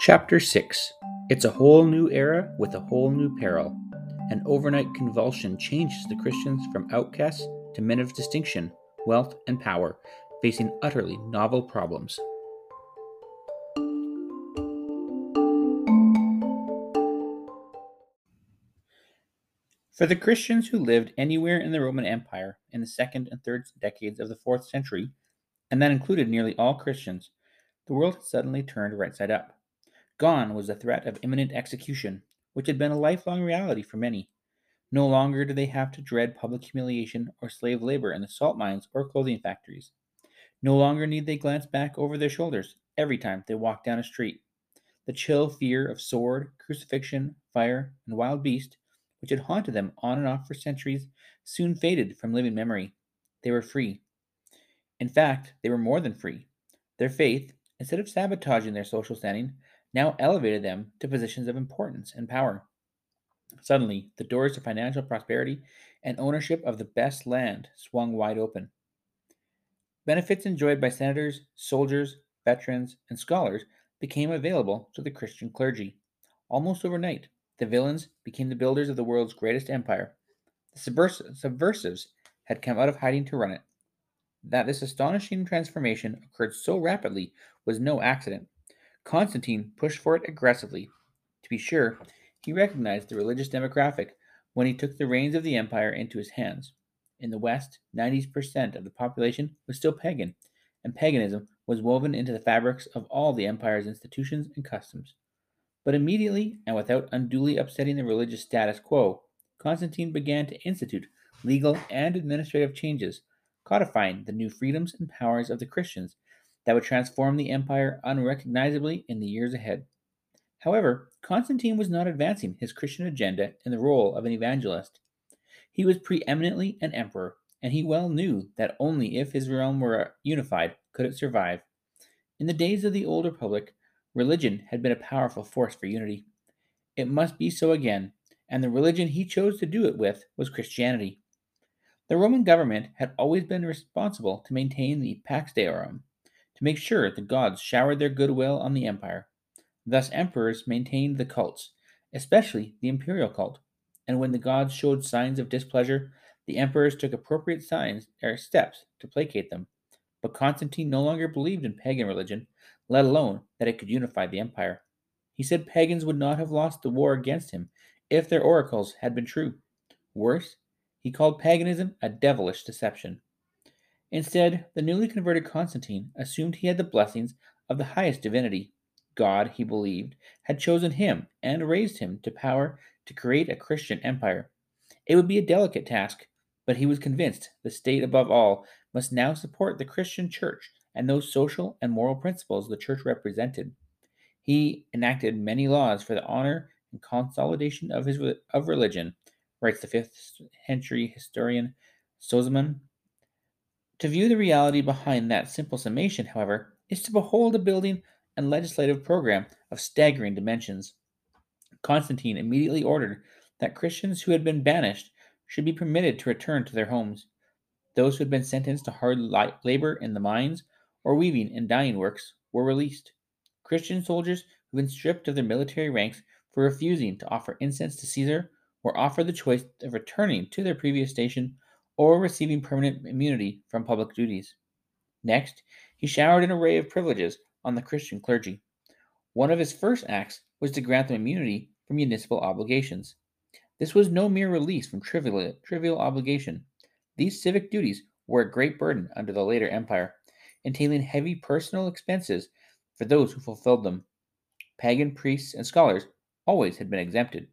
Chapter 6 It's a whole new era with a whole new peril. An overnight convulsion changes the Christians from outcasts to men of distinction, wealth, and power, facing utterly novel problems. For the Christians who lived anywhere in the Roman Empire in the second and third decades of the fourth century, and that included nearly all Christians, the world had suddenly turned right side up. Gone was the threat of imminent execution, which had been a lifelong reality for many. No longer did they have to dread public humiliation or slave labor in the salt mines or clothing factories. No longer need they glance back over their shoulders every time they walked down a street. The chill fear of sword, crucifixion, fire, and wild beast, which had haunted them on and off for centuries, soon faded from living memory. They were free. In fact, they were more than free. Their faith, instead of sabotaging their social standing, now elevated them to positions of importance and power. Suddenly, the doors to financial prosperity and ownership of the best land swung wide open. Benefits enjoyed by senators, soldiers, veterans, and scholars became available to the Christian clergy. Almost overnight, the villains became the builders of the world's greatest empire. The subversives had come out of hiding to run it. That this astonishing transformation occurred so rapidly was no accident. Constantine pushed for it aggressively. To be sure, he recognized the religious demographic when he took the reins of the empire into his hands. In the West, 90% of the population was still pagan, and paganism was woven into the fabrics of all the empire's institutions and customs. But immediately, and without unduly upsetting the religious status quo, Constantine began to institute legal and administrative changes, codifying the new freedoms and powers of the Christians that would transform the empire unrecognizably in the years ahead. However, Constantine was not advancing his Christian agenda in the role of an evangelist. He was preeminently an emperor, and he well knew that only if his realm were uh, unified could it survive. In the days of the Old Republic, religion had been a powerful force for unity. It must be so again, and the religion he chose to do it with was Christianity. The Roman government had always been responsible to maintain the Pax Deorum, to make sure the gods showered their goodwill on the empire. Thus, emperors maintained the cults, especially the imperial cult, and when the gods showed signs of displeasure, the emperors took appropriate signs or steps to placate them. But Constantine no longer believed in pagan religion, let alone that it could unify the empire. He said pagans would not have lost the war against him if their oracles had been true. Worse, he called paganism a devilish deception. Instead, the newly converted Constantine assumed he had the blessings of the highest divinity. God, he believed, had chosen him and raised him to power to create a Christian empire. It would be a delicate task, but he was convinced the state above all must now support the Christian church and those social and moral principles the church represented. He enacted many laws for the honor and consolidation of his of religion, writes the 5th century historian Sozomen to view the reality behind that simple summation, however, is to behold a building and legislative program of staggering dimensions. Constantine immediately ordered that Christians who had been banished should be permitted to return to their homes. Those who had been sentenced to hard labor in the mines or weaving and dyeing works were released. Christian soldiers who had been stripped of their military ranks for refusing to offer incense to Caesar were offered the choice of returning to their previous station or receiving permanent immunity from public duties. Next, he showered an array of privileges on the Christian clergy. One of his first acts was to grant them immunity from municipal obligations. This was no mere release from trivial, trivial obligation. These civic duties were a great burden under the later empire, entailing heavy personal expenses for those who fulfilled them. Pagan priests and scholars always had been exempted.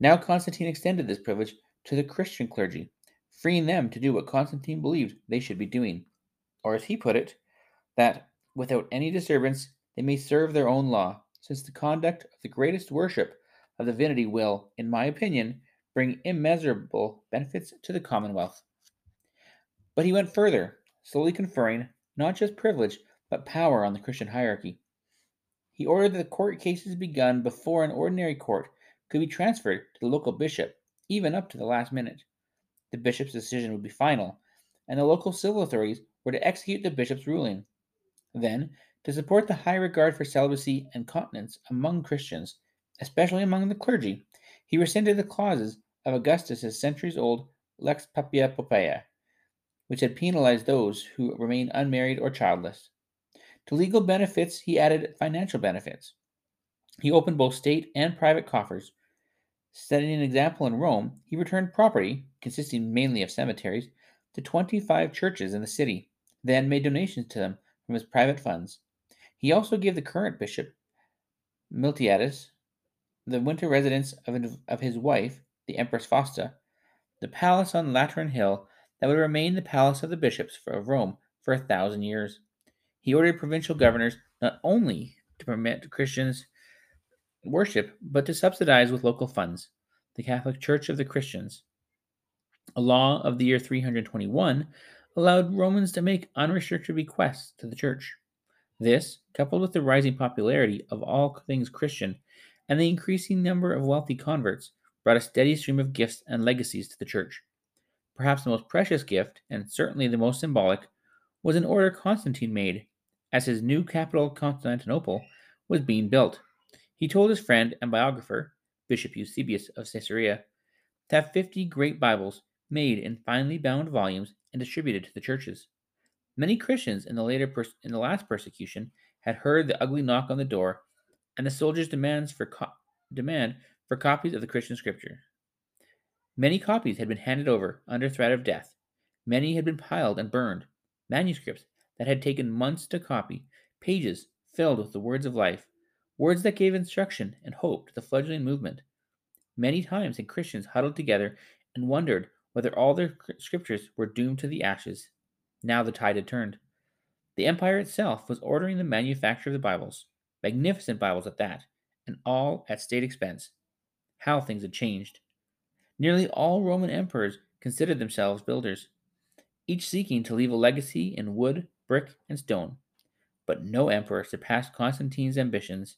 Now Constantine extended this privilege to the Christian clergy, freeing them to do what Constantine believed they should be doing. Or, as he put it, that without any disturbance they may serve their own law, since the conduct of the greatest worship of divinity will, in my opinion, bring immeasurable benefits to the commonwealth. But he went further, slowly conferring not just privilege, but power on the Christian hierarchy. He ordered that the court cases begun before an ordinary court could be transferred to the local bishop, even up to the last minute the bishop's decision would be final, and the local civil authorities were to execute the bishop's ruling. Then, To support the high regard for celibacy and continence among Christians, especially among the clergy, he rescinded the clauses of Augustus's centuries old Lex Papia Poppaea, which had penalized those who remained unmarried or childless. To legal benefits, he added financial benefits. He opened both state and private coffers. Setting an example in Rome, he returned property, consisting mainly of cemeteries, to 25 churches in the city, then made donations to them from his private funds. He also gave the current bishop, Miltiades, the winter residence of, of his wife, the Empress Fausta, the palace on Lateran Hill that would remain the palace of the bishops of Rome for a thousand years. He ordered provincial governors not only to permit Christians worship, but to subsidize with local funds the Catholic Church of the Christians. A law of the year 321 allowed Romans to make unrestricted bequests to the church. This, coupled with the rising popularity of all things Christian and the increasing number of wealthy converts, brought a steady stream of gifts and legacies to the church. Perhaps the most precious gift, and certainly the most symbolic, was an order Constantine made as his new capital, Constantinople, was being built. He told his friend and biographer, Bishop Eusebius of Caesarea, to have fifty great Bibles made in finely bound volumes and distributed to the churches. Many Christians in the later pers- in the last persecution had heard the ugly knock on the door and the soldiers' demands for co- demand for copies of the Christian scripture. Many copies had been handed over under threat of death. Many had been piled and burned. Manuscripts that had taken months to copy, pages filled with the words of life, words that gave instruction and hope to the fledgling movement. Many times had Christians huddled together and wondered whether all their scriptures were doomed to the ashes. Now the tide had turned. The empire itself was ordering the manufacture of the Bibles, magnificent Bibles at that, and all at state expense. How things had changed. Nearly all Roman emperors considered themselves builders, each seeking to leave a legacy in wood, brick, and stone. But no emperor surpassed Constantine's ambitions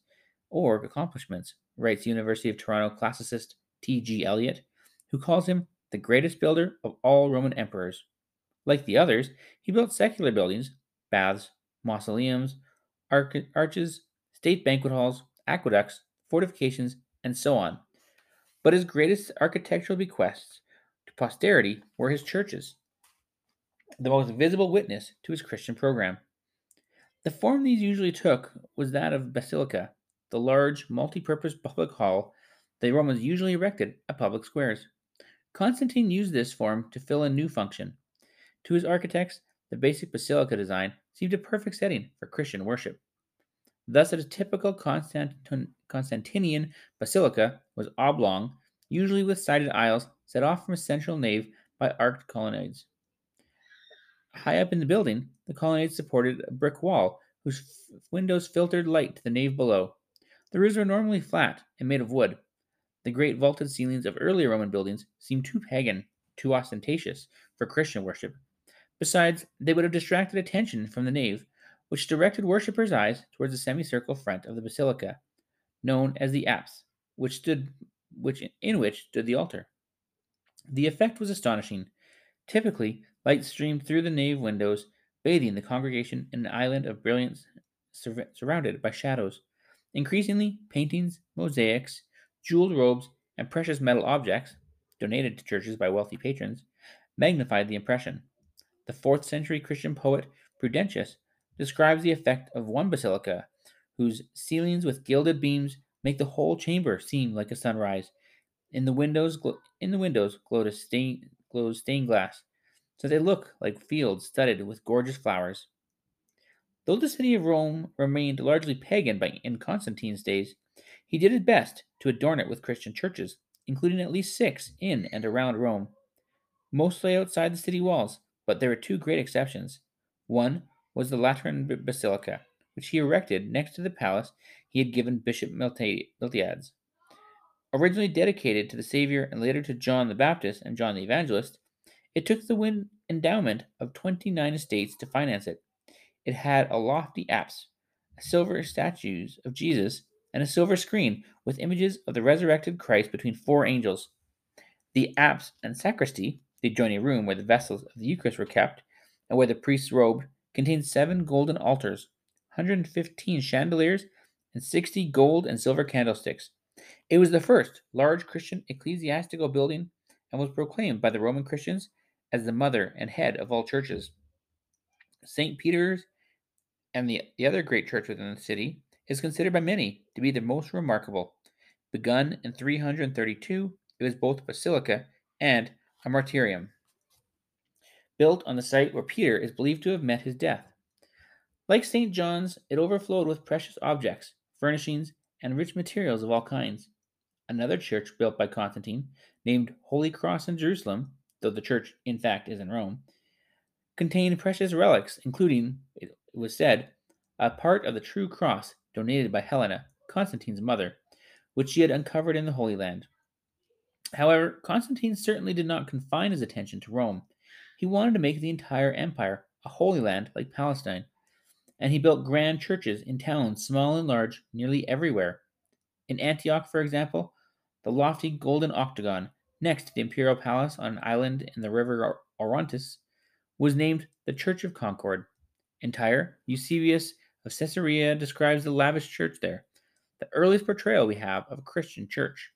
or accomplishments, writes University of Toronto classicist T.G. Elliott, who calls him the greatest builder of all Roman emperors. Like the others, he built secular buildings, baths, mausoleums, arches, state banquet halls, aqueducts, fortifications, and so on. But his greatest architectural bequests to posterity were his churches, the most visible witness to his Christian program. The form these usually took was that of basilica, the large, multi purpose public hall the Romans usually erected at public squares. Constantine used this form to fill a new function. To his architects, the basic basilica design seemed a perfect setting for Christian worship. Thus, a typical Constantin- Constantinian basilica was oblong, usually with sided aisles set off from a central nave by arched colonnades. High up in the building, the colonnades supported a brick wall whose f- windows filtered light to the nave below. The roofs were normally flat and made of wood, the great vaulted ceilings of earlier Roman buildings seemed too pagan, too ostentatious for Christian worship. Besides, they would have distracted attention from the nave, which directed worshippers' eyes towards the semicircle front of the basilica, known as the apse, which stood which in which stood the altar. The effect was astonishing. Typically, light streamed through the nave windows, bathing the congregation in an island of brilliance sur- surrounded by shadows. Increasingly, paintings, mosaics, jeweled robes, and precious metal objects, donated to churches by wealthy patrons, magnified the impression. The 4th century Christian poet Prudentius describes the effect of one basilica, whose ceilings with gilded beams make the whole chamber seem like a sunrise. In the windows, in the windows glows stained glass, so they look like fields studded with gorgeous flowers. Though the city of Rome remained largely pagan by in Constantine's days, he did his best to adorn it with Christian churches, including at least six in and around Rome. Mostly outside the city walls, but there were two great exceptions. One was the Lateran Basilica, which he erected next to the palace he had given Bishop Miltiades. Originally dedicated to the Savior and later to John the Baptist and John the Evangelist, it took the endowment of 29 estates to finance it. It had a lofty apse, silver statues of Jesus, and a silver screen with images of the resurrected Christ between four angels. The apse and sacristy, the adjoining room where the vessels of the Eucharist were kept and where the priests robed, contained seven golden altars, 115 chandeliers, and 60 gold and silver candlesticks. It was the first large Christian ecclesiastical building and was proclaimed by the Roman Christians as the mother and head of all churches. St. Peter's and the, the other great church within the city is considered by many to be the most remarkable. Begun in 332, it was both a basilica and a martyrium, built on the site where Peter is believed to have met his death. Like St. John's, it overflowed with precious objects, furnishings, and rich materials of all kinds. Another church built by Constantine, named Holy Cross in Jerusalem, though the church in fact is in Rome, contained precious relics, including, it was said, a part of the true cross donated by Helena, Constantine's mother, which she had uncovered in the Holy Land. However, Constantine certainly did not confine his attention to Rome. He wanted to make the entire empire a holy land like Palestine, and he built grand churches in towns, small and large, nearly everywhere. In Antioch, for example, the lofty golden octagon next to the imperial palace on an island in the river Orontes was named the Church of Concord. In Tyre, Eusebius of Caesarea describes the lavish church there, the earliest portrayal we have of a Christian church.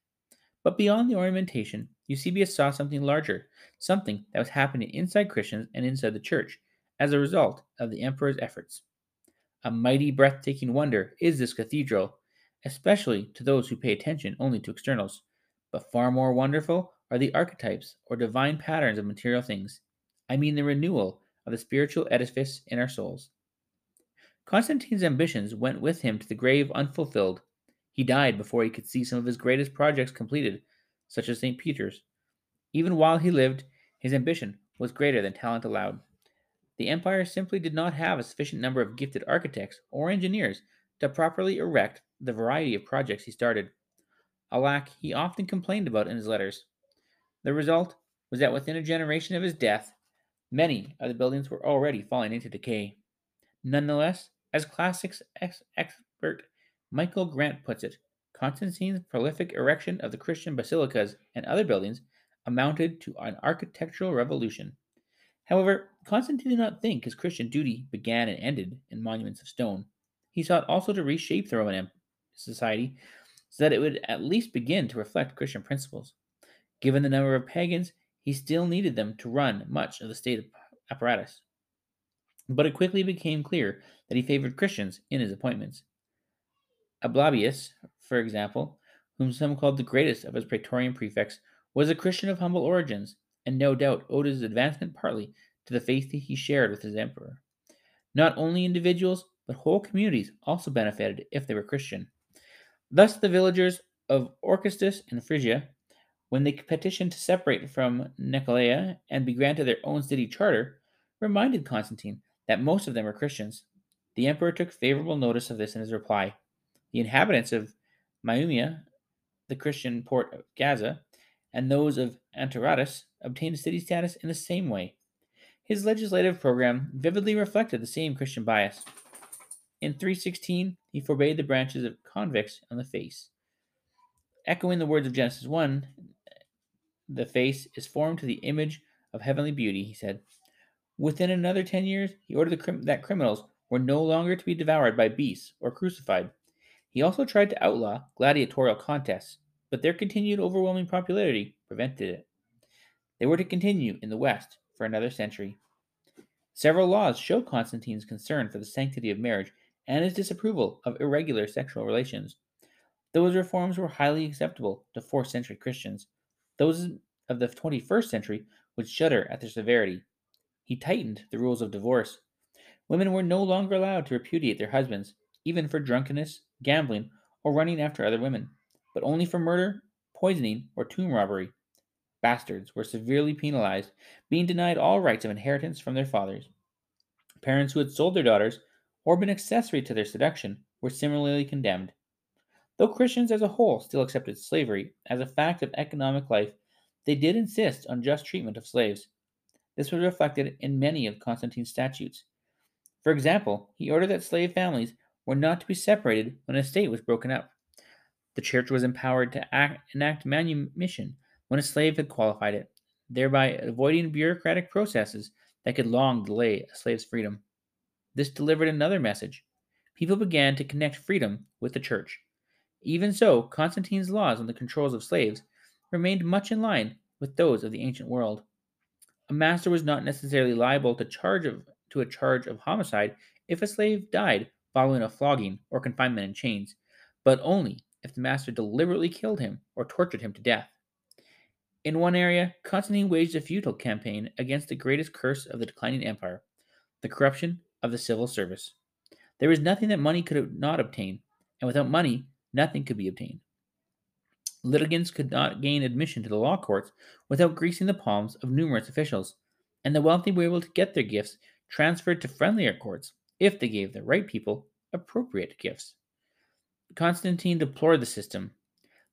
But beyond the ornamentation, Eusebius saw something larger, something that was happening inside Christians and inside the church as a result of the emperor's efforts. A mighty, breathtaking wonder is this cathedral, especially to those who pay attention only to externals. But far more wonderful are the archetypes or divine patterns of material things. I mean the renewal of the spiritual edifice in our souls. Constantine's ambitions went with him to the grave unfulfilled. He died before he could see some of his greatest projects completed, such as St. Peter's. Even while he lived, his ambition was greater than talent allowed. The empire simply did not have a sufficient number of gifted architects or engineers to properly erect the variety of projects he started. A lack he often complained about in his letters. The result was that within a generation of his death, many of the buildings were already falling into decay. Nonetheless, as classics ex- expert Michael Grant puts it, Constantine's prolific erection of the Christian basilicas and other buildings amounted to an architectural revolution. However, Constantine did not think his Christian duty began and ended in monuments of stone. He sought also to reshape the Roman society so that it would at least begin to reflect Christian principles. Given the number of pagans, he still needed them to run much of the state apparatus. But it quickly became clear that he favored Christians in his appointments. Ablabius, for example, whom some called the greatest of his praetorian prefects, was a Christian of humble origins, and no doubt owed his advancement partly to the faith that he shared with his emperor. Not only individuals, but whole communities also benefited if they were Christian. Thus, the villagers of Orcistus in Phrygia, when they petitioned to separate from Nacolea and be granted their own city charter, reminded Constantine that most of them were Christians. The emperor took favorable notice of this in his reply. The inhabitants of Maiuma, the Christian port of Gaza, and those of Antaradus obtained city status in the same way. His legislative program vividly reflected the same Christian bias. In 316, he forbade the branches of convicts on the face. Echoing the words of Genesis 1, the face is formed to the image of heavenly beauty, he said. Within another 10 years, he ordered that criminals were no longer to be devoured by beasts or crucified. He also tried to outlaw gladiatorial contests, but their continued overwhelming popularity prevented it. They were to continue in the West for another century. Several laws show Constantine's concern for the sanctity of marriage and his disapproval of irregular sexual relations. Those reforms were highly acceptable to 4th century Christians. Those of the 21st century would shudder at their severity. He tightened the rules of divorce. Women were no longer allowed to repudiate their husbands, even for drunkenness, gambling, or running after other women, but only for murder, poisoning, or tomb robbery. Bastards were severely penalized, being denied all rights of inheritance from their fathers. Parents who had sold their daughters or been accessory to their seduction were similarly condemned. Though Christians as a whole still accepted slavery as a fact of economic life, they did insist on just treatment of slaves. This was reflected in many of Constantine's statutes. For example, he ordered that slave families were not to be separated when a state was broken up. The church was empowered to act, enact manumission when a slave had qualified it, thereby avoiding bureaucratic processes that could long delay a slave's freedom. This delivered another message people began to connect freedom with the church. Even so, Constantine's laws on the controls of slaves remained much in line with those of the ancient world. A master was not necessarily liable to charge of, to a charge of homicide if a slave died following a flogging or confinement in chains, but only if the master deliberately killed him or tortured him to death. In one area, Constantine waged a futile campaign against the greatest curse of the declining empire the corruption of the civil service. There was nothing that money could not obtain, and without money, nothing could be obtained. Litigants could not gain admission to the law courts without greasing the palms of numerous officials, and the wealthy were able to get their gifts transferred to friendlier courts if they gave the right people appropriate gifts. Constantine deplored the system.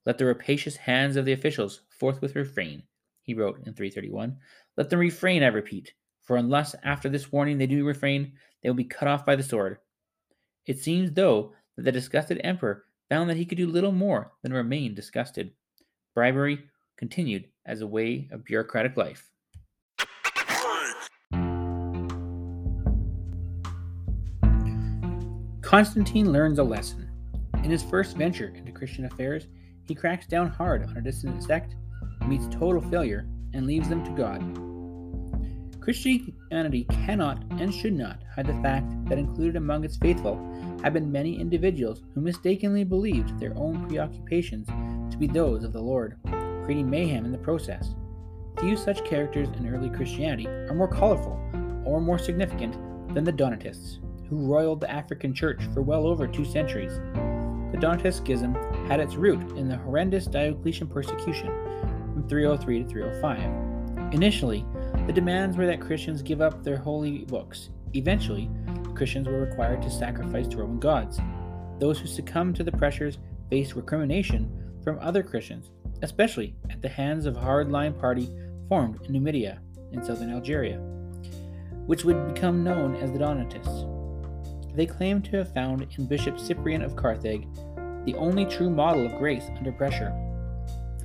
Let the rapacious hands of the officials forthwith refrain, he wrote in 331. Let them refrain, I repeat, for unless after this warning they do refrain, they will be cut off by the sword. It seems, though, that the disgusted emperor found that he could do little more than remain disgusted. Bribery continued as a way of bureaucratic life. Constantine learns a lesson. In his first venture into Christian affairs, he cracks down hard on a distant sect, meets total failure, and leaves them to God. Christianity cannot and should not hide the fact that included among its faithful have been many individuals who mistakenly believed their own preoccupations to be those of the Lord, creating mayhem in the process. Few such characters in early Christianity are more colorful or more significant than the Donatists, who roiled the African church for well over two centuries. The Donatist schism had its root in the horrendous Diocletian persecution from 303 to 305. Initially, the demands were that Christians give up their holy books. Eventually, Christians were required to sacrifice to Roman gods. Those who succumbed to the pressures faced recrimination from other Christians, especially at the hands of a hardline party formed in Numidia in southern Algeria, which would become known as the Donatists. They claimed to have found in Bishop Cyprian of Carthage the only true model of grace under pressure.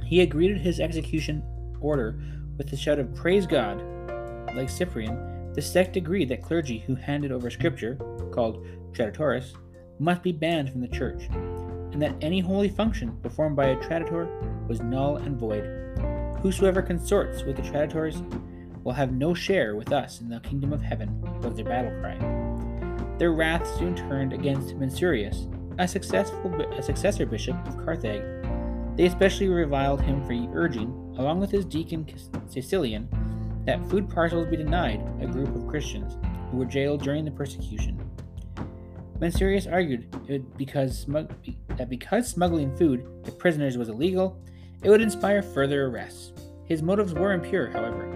He had greeted his execution order with the shout of Praise God. Like Cyprian, the sect agreed that clergy who handed over scripture, called traditores, must be banned from the church, and that any holy function performed by a traditor was null and void. Whosoever consorts with the traditores will have no share with us in the kingdom of heaven, was their battle cry. Their wrath soon turned against Mensurius, a successful a successor bishop of Carthage. They especially reviled him for urging, along with his deacon Caecilian, that food parcels be denied a group of Christians who were jailed during the persecution. Mensurius argued because smug- that because smuggling food to prisoners was illegal, it would inspire further arrests. His motives were impure, however.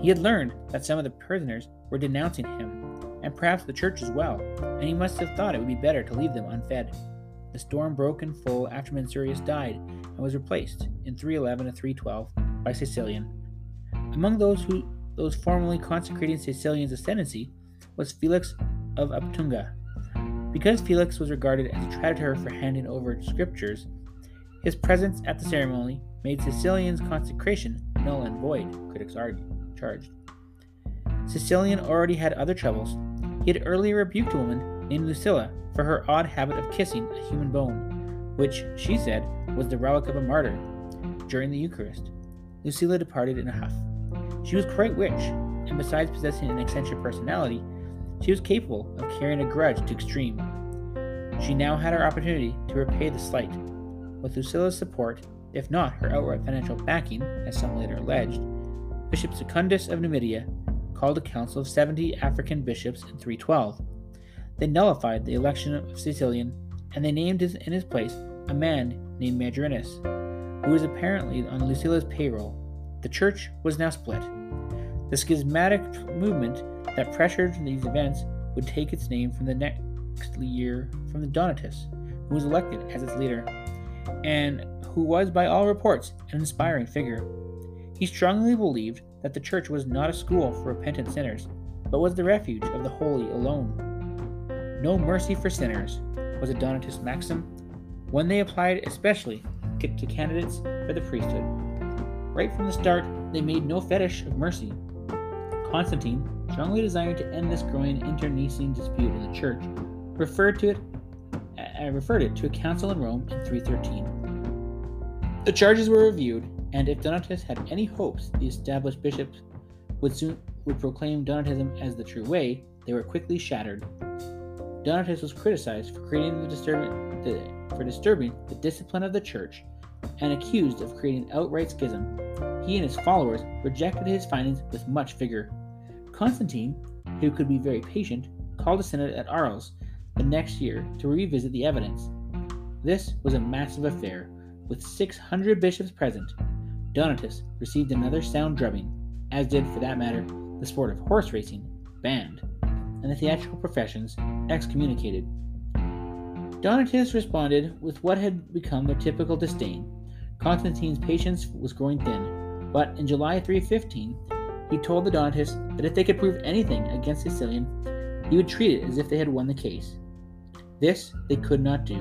He had learned that some of the prisoners were denouncing him, and perhaps the church as well, and he must have thought it would be better to leave them unfed. The storm broke in full after Mensurius died and was replaced in 311 to 312 by Caecilian. Among those who those formally consecrating Caecilian's ascendancy was Felix of Aptunga. Because Felix was regarded as a traditor for handing over scriptures, his presence at the ceremony made Caecilian's consecration null and void, critics argued, charged. Caecilian already had other troubles. He had earlier rebuked a woman named Lucilla for her odd habit of kissing a human bone, which, she said, was the relic of a martyr. During the Eucharist, Lucilla departed in a huff. She was quite rich, and besides possessing an eccentric personality, she was capable of carrying a grudge to extreme. She now had her opportunity to repay the slight. With Lucilla's support, if not her outright financial backing, as some later alleged, Bishop Secundus of Numidia called a council of 70 African bishops in 312. They nullified the election of Caecilian, and they named in his place a man named Majorinus, who was apparently on Lucilla's payroll. The church was now split. The schismatic movement that pressured these events would take its name from the next year from the Donatus, who was elected as its leader, and who was, by all reports, an inspiring figure. He strongly believed that the church was not a school for repentant sinners, but was the refuge of the holy alone. No mercy for sinners was a Donatist maxim, when they applied especially to candidates for the priesthood. Right from the start, they made no fetish of mercy. Constantine strongly desiring to end this growing internecine dispute in the church, referred to it uh, referred it to a council in Rome in 313. The charges were reviewed, and if Donatus had any hopes the established bishops would soon would proclaim Donatism as the true way, they were quickly shattered. Donatus was criticized for creating the disturbing the, for disturbing the discipline of the church and accused of creating outright schism. He and his followers rejected his findings with much vigor. Constantine, who could be very patient, called a synod at Arles the next year to revisit the evidence. This was a massive affair, with 600 bishops present. Donatus received another sound drubbing, as did, for that matter, the sport of horse racing, banned, and the theatrical professions excommunicated. Donatus responded with what had become their typical disdain. Constantine's patience was growing thin, but in July 315, he told the Donatists that if they could prove anything against Caecilian, he would treat it as if they had won the case. This they could not do,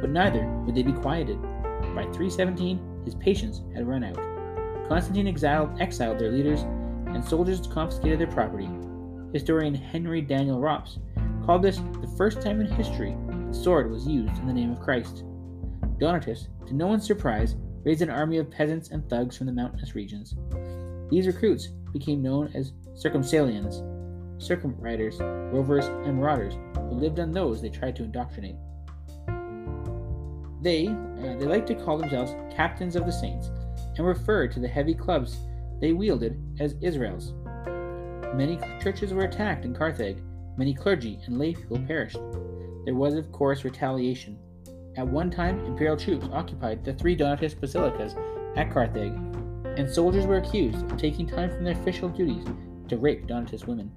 but neither would they be quieted. By 317, his patience had run out. Constantine exiled, exiled their leaders, and soldiers confiscated their property. Historian Henry Daniel Rops called this the first time in history the sword was used in the name of Christ. Donatus, to no one's surprise, raised an army of peasants and thugs from the mountainous regions. These recruits became known as circumcellions, circumriders, rovers, and marauders who lived on those they tried to indoctrinate. They, uh, they liked to call themselves captains of the saints and referred to the heavy clubs they wielded as Israels. Many churches were attacked in Carthage, many clergy and lay people perished. There was, of course, retaliation. At one time, imperial troops occupied the three Donatist basilicas at Carthage, and soldiers were accused of taking time from their official duties to rape Donatist women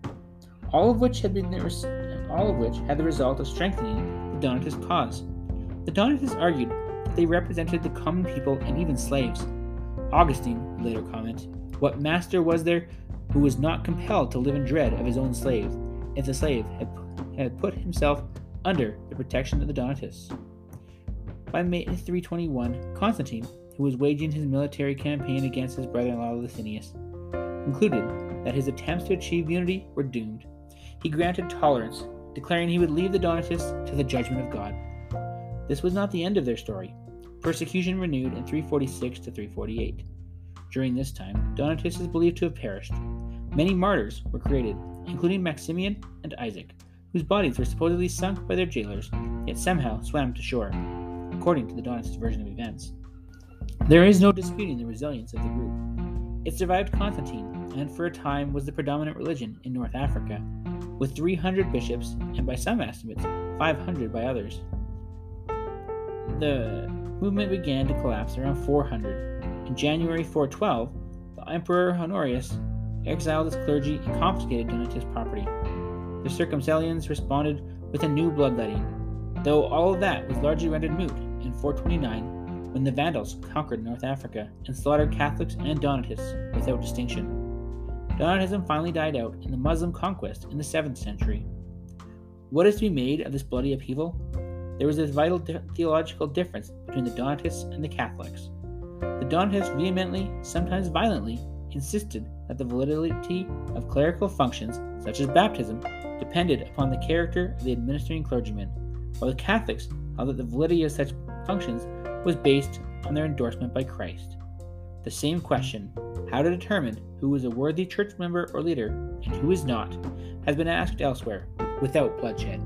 all of which had been the, all of which had the result of strengthening the Donatist cause. The Donatists argued that they represented the common people and even slaves. Augustine later commented, "What master was there who was not compelled to live in dread of his own slave, if the slave had, had put himself under the protection of the Donatists?" By May 321, Constantine, who was waging his military campaign against his brother-in-law Licinius, concluded that his attempts to achieve unity were doomed he granted tolerance, declaring he would leave the Donatists to the judgment of God. This was not the end of their story. Persecution renewed in 346 to 348. During this time, Donatists is believed to have perished. Many martyrs were created, including Maximian and Isaac, whose bodies were supposedly sunk by their jailers, yet somehow swam to shore, according to the Donatist version of events. There is no disputing the resilience of the group. It survived Constantine, and for a time was the predominant religion in North Africa, with 300 bishops, and by some estimates, 500 by others. The movement began to collapse around 400. In January 412, the Emperor Honorius exiled his clergy and confiscated Donatist property. The Circumcellions responded with a new bloodletting, though all of that was largely rendered moot in 429 when the Vandals conquered North Africa and slaughtered Catholics and Donatists without distinction. Donatism finally died out in the Muslim conquest in the 7th century. What is to be made of this bloody upheaval? There was a vital theological difference between the Donatists and the Catholics. The Donatists vehemently, sometimes violently, insisted that the validity of clerical functions, such as baptism, depended upon the character of the administering clergyman, while the Catholics held that the validity of such functions was based on their endorsement by Christ. The same question, how to determine who is a worthy church member or leader and who is not, has been asked elsewhere without bloodshed.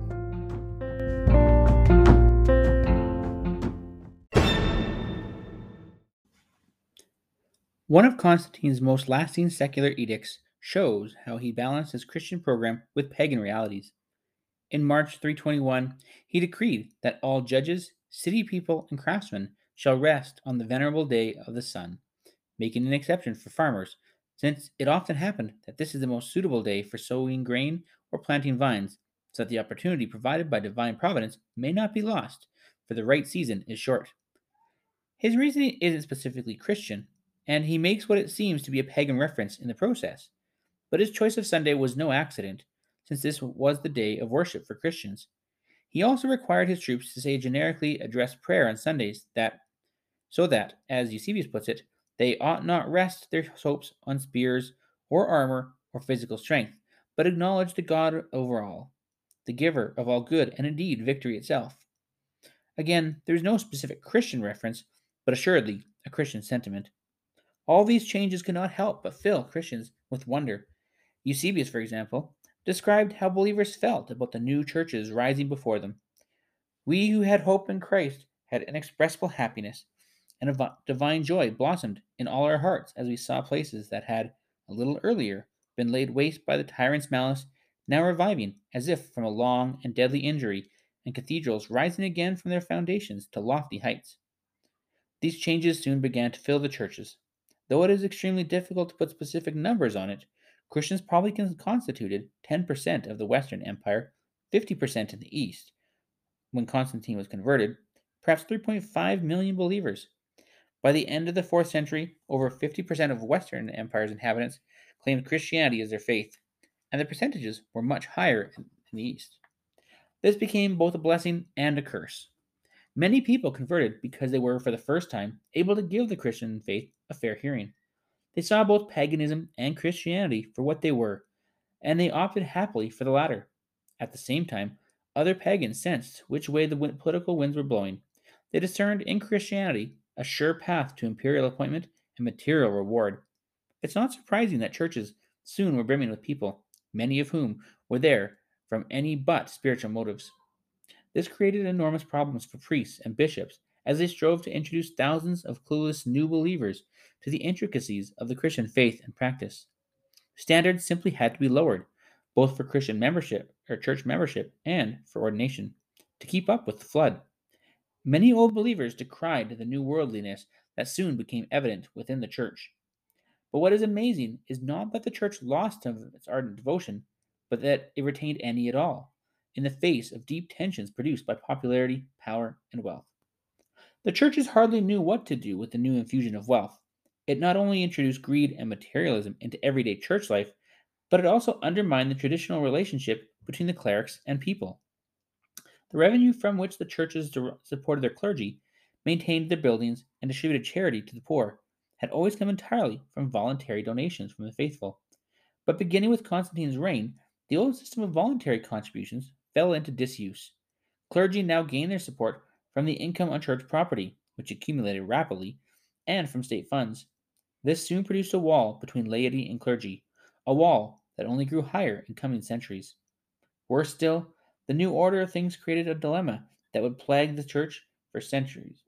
One of Constantine's most lasting secular edicts shows how he balanced his Christian program with pagan realities. In March 321, he decreed that all judges, city people, and craftsmen shall rest on the venerable day of the sun making an exception for farmers, since it often happened that this is the most suitable day for sowing grain or planting vines, so that the opportunity provided by divine providence may not be lost, for the right season is short. His reasoning isn't specifically Christian, and he makes what it seems to be a pagan reference in the process. But his choice of Sunday was no accident, since this was the day of worship for Christians. He also required his troops to say generically addressed prayer on Sundays that, so that, as Eusebius puts it, they ought not rest their hopes on spears or armor or physical strength, but acknowledge the God over all. the giver of all good, and indeed victory itself. Again, there is no specific Christian reference, but assuredly a Christian sentiment. All these changes cannot help but fill Christians with wonder. Eusebius, for example, described how believers felt about the new churches rising before them. We who had hope in Christ had inexpressible happiness, and a divine joy blossomed in all our hearts as we saw places that had, a little earlier, been laid waste by the tyrant's malice, now reviving as if from a long and deadly injury, and cathedrals rising again from their foundations to lofty heights. These changes soon began to fill the churches. Though it is extremely difficult to put specific numbers on it, Christians probably constituted 10% of the Western Empire, 50% in the East. When Constantine was converted, perhaps 3.5 million believers. By the end of the 4th century, over 50% of Western Empire's inhabitants claimed Christianity as their faith, and the percentages were much higher in the East. This became both a blessing and a curse. Many people converted because they were, for the first time, able to give the Christian faith a fair hearing. They saw both paganism and Christianity for what they were, and they opted happily for the latter. At the same time, other pagans sensed which way the political winds were blowing. They discerned in Christianity a sure path to imperial appointment and material reward. It's not surprising that churches soon were brimming with people, many of whom were there from any but spiritual motives. This created enormous problems for priests and bishops as they strove to introduce thousands of clueless new believers to the intricacies of the Christian faith and practice. Standards simply had to be lowered, both for Christian membership or church membership and for ordination, to keep up with the flood. Many old believers decried the new worldliness that soon became evident within the church. But what is amazing is not that the church lost some of its ardent devotion, but that it retained any at all in the face of deep tensions produced by popularity, power, and wealth. The churches hardly knew what to do with the new infusion of wealth. It not only introduced greed and materialism into everyday church life, but it also undermined the traditional relationship between the clerics and people. The revenue from which the churches supported their clergy, maintained their buildings, and distributed charity to the poor had always come entirely from voluntary donations from the faithful. But beginning with Constantine's reign, the old system of voluntary contributions fell into disuse. Clergy now gained their support from the income on church property, which accumulated rapidly, and from state funds. This soon produced a wall between laity and clergy, a wall that only grew higher in coming centuries. Worse still, the new order of things created a dilemma that would plague the church for centuries.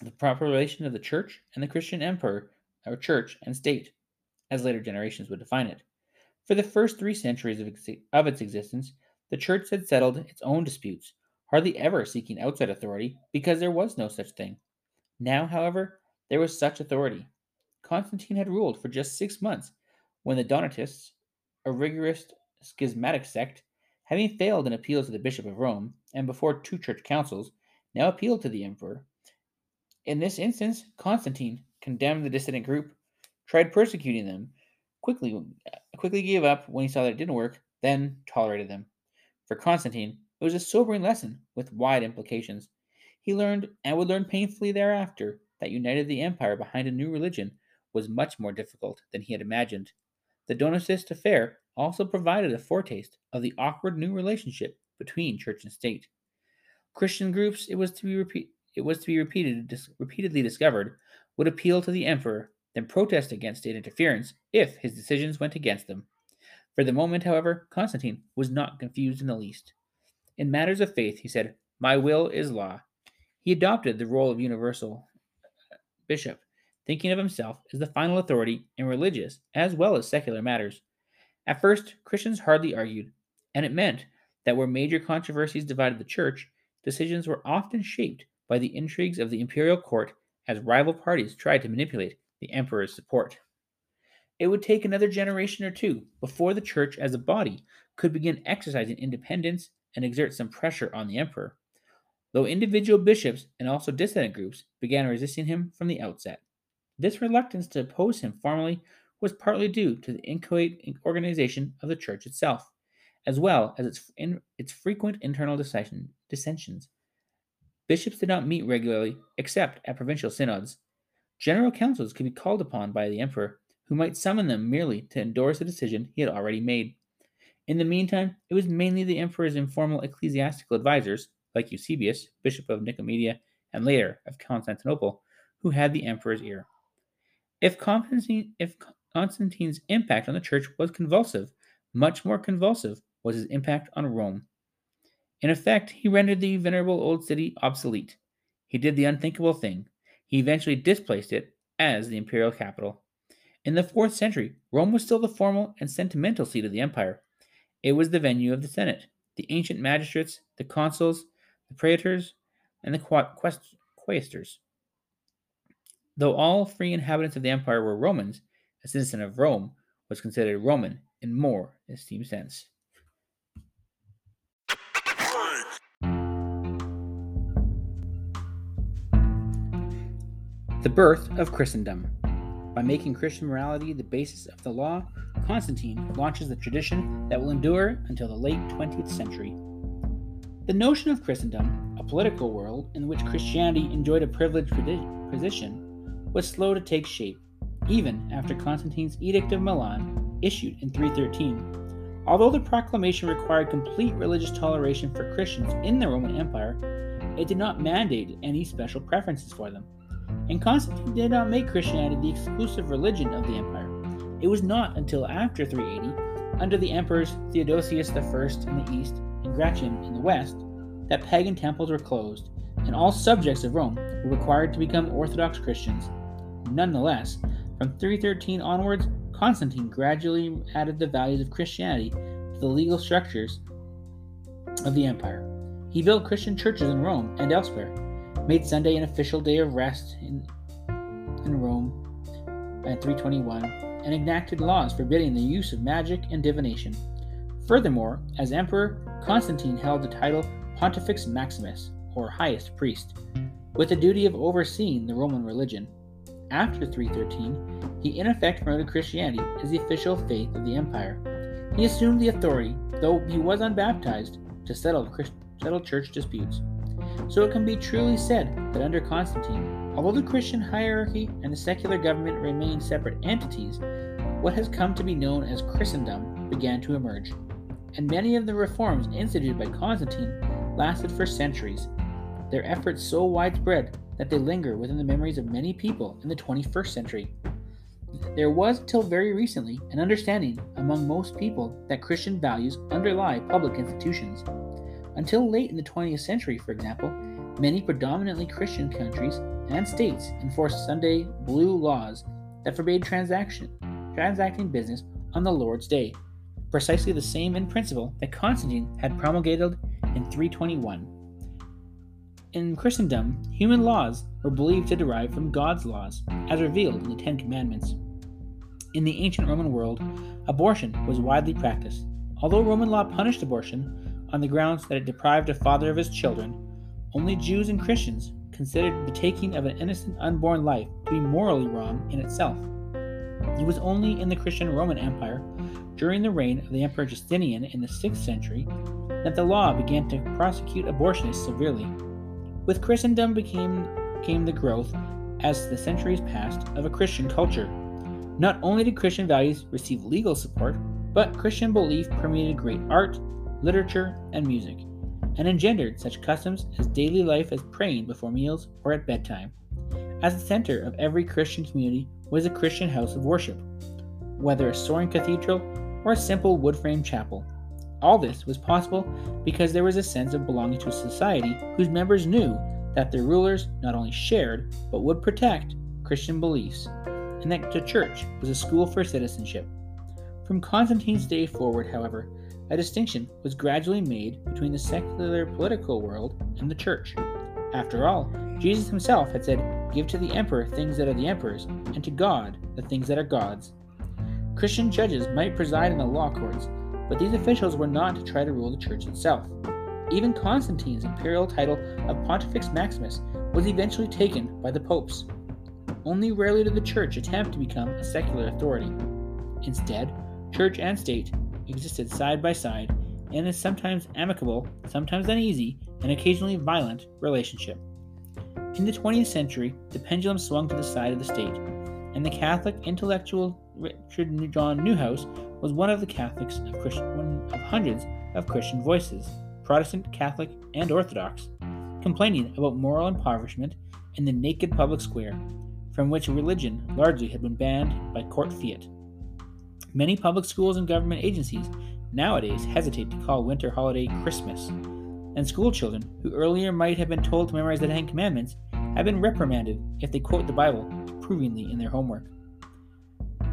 The proper relation of the church and the Christian emperor, or church and state, as later generations would define it. For the first three centuries of, ex- of its existence, the church had settled its own disputes, hardly ever seeking outside authority because there was no such thing. Now, however, there was such authority. Constantine had ruled for just six months when the Donatists, a rigorous schismatic sect, having failed in appeals to the Bishop of Rome and before two church councils, now appealed to the emperor. In this instance, Constantine condemned the dissident group, tried persecuting them, quickly quickly gave up when he saw that it didn't work, then tolerated them. For Constantine, it was a sobering lesson with wide implications. He learned, and would learn painfully thereafter, that uniting the empire behind a new religion was much more difficult than he had imagined. The Donatist affair also provided a foretaste of the awkward new relationship between church and state. Christian groups, it was to be repeat, it was to be repeated, dis, repeatedly discovered, would appeal to the emperor then protest against state interference if his decisions went against them. For the moment, however, Constantine was not confused in the least. In matters of faith, he said, My will is law. He adopted the role of universal bishop, thinking of himself as the final authority in religious as well as secular matters. At first, Christians hardly argued, and it meant that where major controversies divided the church, decisions were often shaped by the intrigues of the imperial court as rival parties tried to manipulate the emperor's support. It would take another generation or two before the church as a body could begin exercising independence and exert some pressure on the emperor, though individual bishops and also dissident groups began resisting him from the outset. This reluctance to oppose him formally was partly due to the inchoate organization of the church itself, as well as its, in, its frequent internal dissensions. Bishops did not meet regularly except at provincial synods, General councils could be called upon by the emperor, who might summon them merely to endorse a decision he had already made. In the meantime, it was mainly the emperor's informal ecclesiastical advisors, like Eusebius, bishop of Nicomedia and later of Constantinople, who had the emperor's ear. If, Constantine, if Constantine's impact on the church was convulsive, much more convulsive was his impact on Rome. In effect, he rendered the venerable old city obsolete. He did the unthinkable thing. He eventually displaced it as the imperial capital. In the fourth century, Rome was still the formal and sentimental seat of the empire. It was the venue of the Senate, the ancient magistrates, the consuls, the praetors, and the quaestors. Though all free inhabitants of the empire were Romans, a citizen of Rome was considered Roman in more esteemed sense. The birth of Christendom. By making Christian morality the basis of the law, Constantine launches the tradition that will endure until the late 20th century. The notion of Christendom, a political world in which Christianity enjoyed a privileged position, was slow to take shape, even after Constantine's Edict of Milan, issued in 313. Although the proclamation required complete religious toleration for Christians in the Roman Empire, it did not mandate any special preferences for them. And Constantine did not make Christianity the exclusive religion of the empire. It was not until after 380, under the emperors Theodosius I in the east and Gratian in the west, that pagan temples were closed, and all subjects of Rome were required to become Orthodox Christians. Nonetheless, from 313 onwards, Constantine gradually added the values of Christianity to the legal structures of the empire. He built Christian churches in Rome and elsewhere, made Sunday an official day of rest in, in Rome at 321, and enacted laws forbidding the use of magic and divination. Furthermore, as emperor, Constantine held the title Pontifex Maximus, or highest priest, with the duty of overseeing the Roman religion. After 313, he in effect promoted Christianity as the official faith of the empire. He assumed the authority, though he was unbaptized, to settle, settle church disputes. So it can be truly said that under Constantine, although the Christian hierarchy and the secular government remained separate entities, what has come to be known as Christendom began to emerge. And many of the reforms instituted by Constantine lasted for centuries, their efforts so widespread that they linger within the memories of many people in the 21st century. There was, till very recently, an understanding among most people that Christian values underlie public institutions. Until late in the 20th century, for example, many predominantly Christian countries and states enforced Sunday blue laws that forbade transaction, transacting business on the Lord's Day, precisely the same in principle that Constantine had promulgated in 321. In Christendom, human laws were believed to derive from God's laws, as revealed in the Ten Commandments. In the ancient Roman world, abortion was widely practiced. Although Roman law punished abortion on the grounds that it deprived a father of his children, only Jews and Christians considered the taking of an innocent unborn life to be morally wrong in itself. It was only in the Christian Roman Empire, during the reign of the Emperor Justinian in the 6th century, that the law began to prosecute abortionists severely. With Christendom became, came the growth, as the centuries passed, of a Christian culture. Not only did Christian values receive legal support, but Christian belief permeated great art, literature, and music, and engendered such customs as daily life as praying before meals or at bedtime. As the center of every Christian community was a Christian house of worship, whether a soaring cathedral or a simple wood frame chapel. All this was possible because there was a sense of belonging to a society whose members knew that their rulers not only shared, but would protect Christian beliefs, and that the church was a school for citizenship. From Constantine's day forward, however, a distinction was gradually made between the secular political world and the church. After all, Jesus himself had said, Give to the emperor things that are the emperor's, and to God the things that are God's. Christian judges might preside in the law courts, but these officials were not to try to rule the church itself. Even Constantine's imperial title of Pontifex Maximus was eventually taken by the popes. Only rarely did the church attempt to become a secular authority. Instead, church and state existed side by side in a sometimes amicable, sometimes uneasy, and occasionally violent relationship. In the 20th century, the pendulum swung to the side of the state, and the Catholic intellectual Richard John Neuhaus was one of the Catholics of Christian, one of hundreds of Christian voices, Protestant, Catholic, and Orthodox, complaining about moral impoverishment in the naked public square, from which religion largely had been banned by court fiat. Many public schools and government agencies nowadays hesitate to call winter holiday Christmas, and school children who earlier might have been told to memorize the Ten Commandments have been reprimanded if they quote the Bible approvingly in their homework.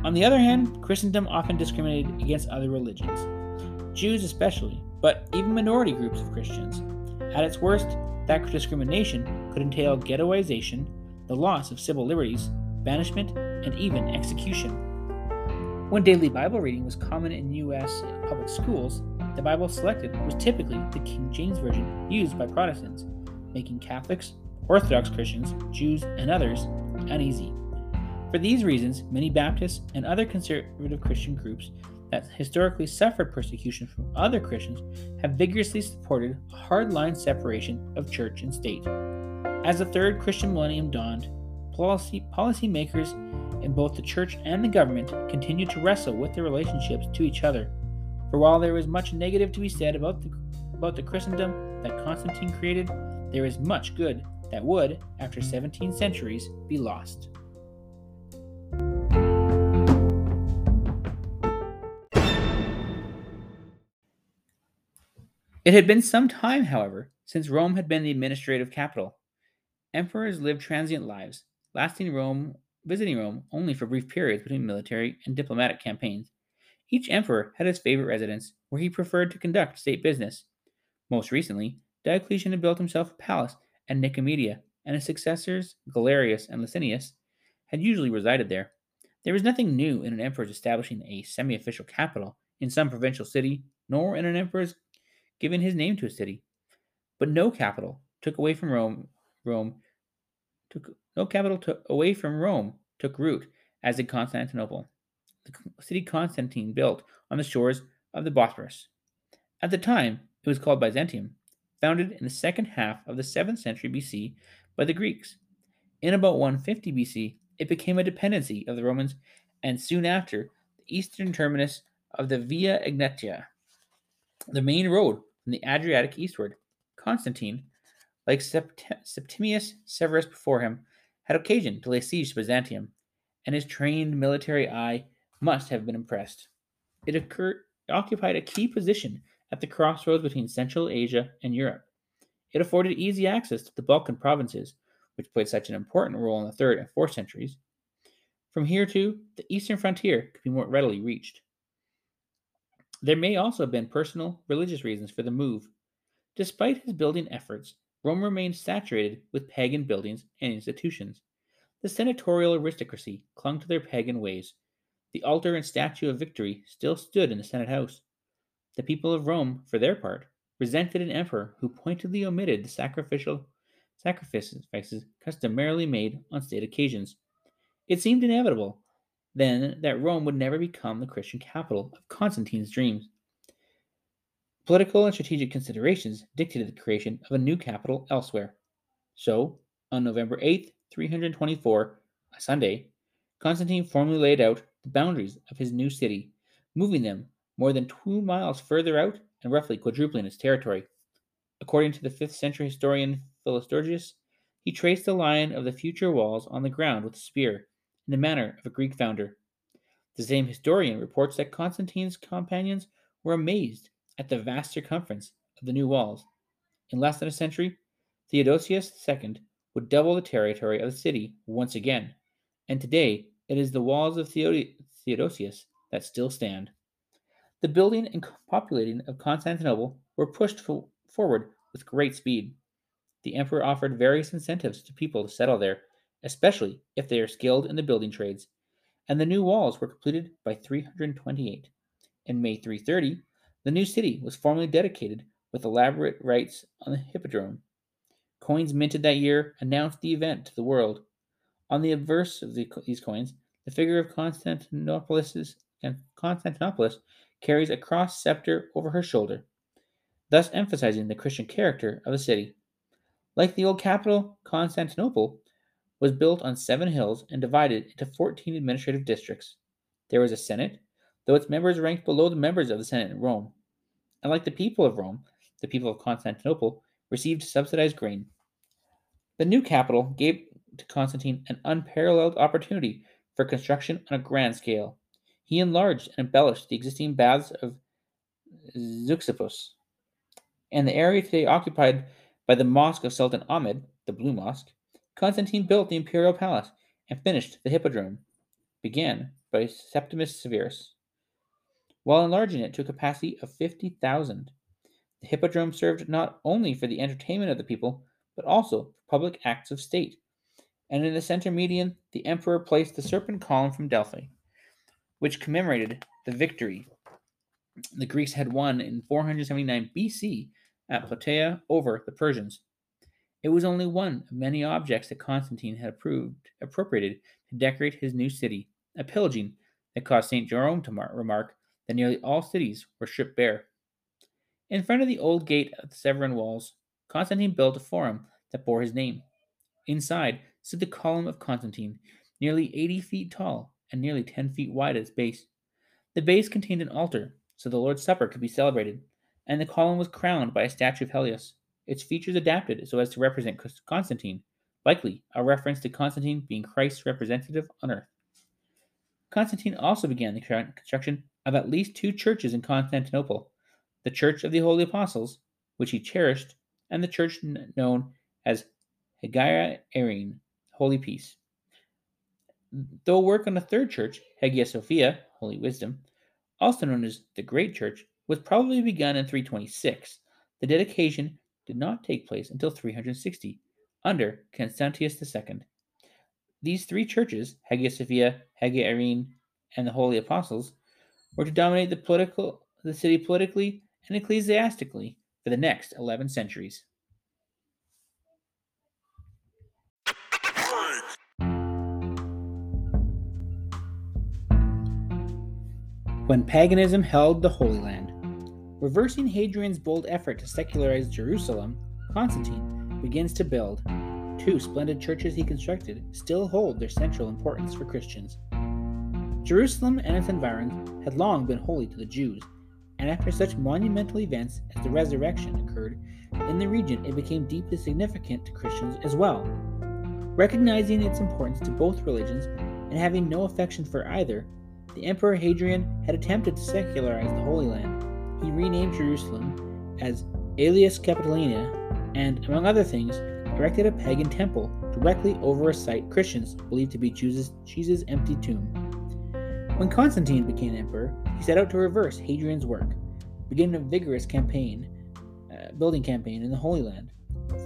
On the other hand, Christendom often discriminated against other religions, Jews especially, but even minority groups of Christians. At its worst, that discrimination could entail ghettoization, the loss of civil liberties, banishment, and even execution. When daily Bible reading was common in U.S. public schools, the Bible selected was typically the King James Version used by Protestants, making Catholics, Orthodox Christians, Jews, and others uneasy. For these reasons, many Baptists and other conservative Christian groups that historically suffered persecution from other Christians have vigorously supported a hardline separation of church and state. As the third Christian millennium dawned, policy policymakers in both the church and the government continued to wrestle with their relationships to each other. For while there is much negative to be said about the, about the Christendom that Constantine created, there is much good that would, after 17 centuries, be lost. It had been some time, however, since Rome had been the administrative capital. Emperors lived transient lives, lasting Rome, visiting Rome only for brief periods between military and diplomatic campaigns. Each emperor had his favorite residence, where he preferred to conduct state business. Most recently, Diocletian had built himself a palace at Nicomedia, and his successors, Galerius and Licinius, had usually resided there. There was nothing new in an emperor's establishing a semi official capital in some provincial city, nor in an emperor's giving his name to a city. But no capital took away from Rome. Rome took no capital took away from Rome took root, as did Constantinople, the city Constantine built on the shores of the Bosphorus. At the time, it was called Byzantium, founded in the second half of the 7th century BC by the Greeks. In about 150 BC, it became a dependency of the Romans, and soon after, the eastern terminus of the Via Egnatia, the main road from the Adriatic eastward. Constantine, like Sept- Septimius Severus before him, had occasion to lay siege to Byzantium, and his trained military eye must have been impressed. It occurred, occupied a key position at the crossroads between Central Asia and Europe. It afforded easy access to the Balkan provinces, which played such an important role in the 3rd and 4th centuries. From here, too, the eastern frontier could be more readily reached. There may also have been personal, religious reasons for the move. Despite his building efforts, Rome remained saturated with pagan buildings and institutions. The senatorial aristocracy clung to their pagan ways. The altar and statue of victory still stood in the Senate House. The people of Rome, for their part, resented an emperor who pointedly omitted the sacrificial sacrifices customarily made on state occasions. It seemed inevitable then that Rome would never become the Christian capital of Constantine's dreams. Political and strategic considerations dictated the creation of a new capital elsewhere. So, on November 8, 324, a Sunday, Constantine formally laid out the boundaries of his new city, moving them more than two miles further out and roughly quadrupling its territory. According to the 5th century historian Philostorgius, he traced the line of the future walls on the ground with a spear in the manner of a Greek founder. The same historian reports that Constantine's companions were amazed at the vast circumference of the new walls. In less than a century, Theodosius II would double the territory of the city once again, and today it is the walls of Theodosius that still stand. The building and populating of Constantinople were pushed fo- forward with great speed. The emperor offered various incentives to people to settle there especially if they are skilled in the building trades, and the new walls were completed by 328. In May 330, the new city was formally dedicated with elaborate rites on the Hippodrome. Coins minted that year announced the event to the world. On the obverse of the, these coins, the figure of Constantinopolis, Constantinopolis carries a cross scepter over her shoulder, thus emphasizing the Christian character of the city. Like the old capital, Constantinople was built on seven hills and divided into 14 administrative districts. There was a Senate, though its members ranked below the members of the Senate in Rome. and like the people of Rome, the people of Constantinople received subsidized grain. The new capital gave to Constantine an unparalleled opportunity for construction on a grand scale. He enlarged and embellished the existing baths of Zeuxippus, and the area today occupied by the Mosque of Sultan Ahmed, the Blue Mosque. Constantine built the imperial palace and finished the hippodrome, began by Septimius Severus, while enlarging it to a capacity of 50,000. The hippodrome served not only for the entertainment of the people, but also for public acts of state. And in the center median, the emperor placed the serpent column from Delphi, which commemorated the victory the Greeks had won in 479 BC at Plataea over the Persians. It was only one of many objects that Constantine had approved, appropriated to decorate his new city, a pillaging that caused St. Jerome to mar- remark that nearly all cities were stripped bare. In front of the old gate of the Severan walls, Constantine built a forum that bore his name. Inside stood the column of Constantine, nearly 80 feet tall and nearly 10 feet wide at its base. The base contained an altar, so the Lord's Supper could be celebrated, and the column was crowned by a statue of Helios, its features adapted so as to represent Constantine, likely a reference to Constantine being Christ's representative on earth. Constantine also began the construction of at least two churches in Constantinople the Church of the Holy Apostles, which he cherished, and the church known as Hagia Irene, Holy Peace. Though work on a third church, Hagia Sophia, Holy Wisdom, also known as the Great Church, was probably begun in 326. The dedication did not take place until 360, under Constantius II. These three churches, Hagia Sophia, Hagia Irene, and the Holy Apostles, were to dominate the political the city politically and ecclesiastically for the next 11 centuries. When paganism held the Holy Land. Reversing Hadrian's bold effort to secularize Jerusalem, Constantine begins to build. Two splendid churches he constructed still hold their central importance for Christians. Jerusalem and its environs had long been holy to the Jews, and after such monumental events as the resurrection occurred in the region, it became deeply significant to Christians as well. Recognizing its importance to both religions and having no affection for either, the Emperor Hadrian had attempted to secularize the Holy Land. He renamed Jerusalem as Aelia Capitolina and, among other things, erected a pagan temple directly over a site Christians believed to be Jesus' Jesus' empty tomb. When Constantine became emperor, he set out to reverse Hadrian's work, beginning a vigorous campaign, uh, building campaign in the Holy Land.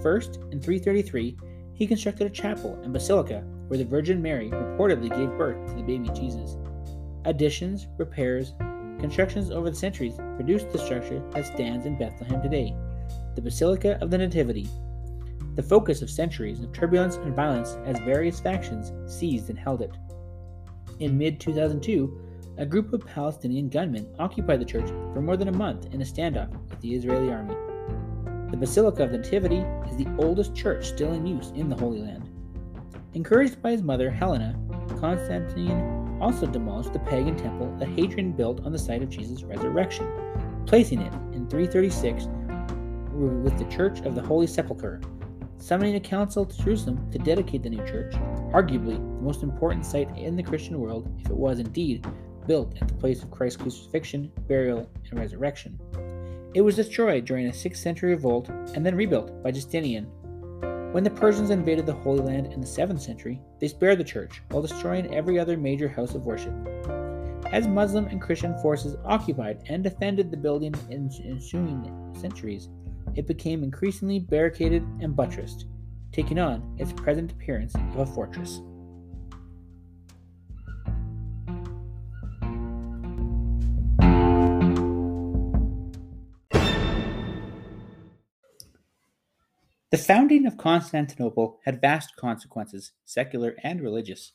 First, in 333, he constructed a chapel and basilica where the Virgin Mary reportedly gave birth to the baby Jesus. Additions, repairs, constructions over the centuries produced the structure that stands in Bethlehem today, the Basilica of the Nativity, the focus of centuries of turbulence and violence as various factions seized and held it. In mid 2002, a group of Palestinian gunmen occupied the church for more than a month in a standoff with the Israeli army. The Basilica of the Nativity is the oldest church still in use in the Holy Land. Encouraged by his mother, Helena, Constantine also demolished the pagan temple that Hadrian built on the site of Jesus' resurrection, placing it in 336 with the Church of the Holy Sepulchre, summoning a council to Jerusalem to dedicate the new church, arguably the most important site in the Christian world if it was indeed built at the place of Christ's crucifixion, burial, and resurrection. It was destroyed during a 6th century revolt and then rebuilt by Justinian. When the Persians invaded the Holy Land in the 7th century, they spared the church while destroying every other major house of worship. As Muslim and Christian forces occupied and defended the building in ensuing centuries, it became increasingly barricaded and buttressed, taking on its present appearance of a fortress. The founding of Constantinople had vast consequences, secular and religious.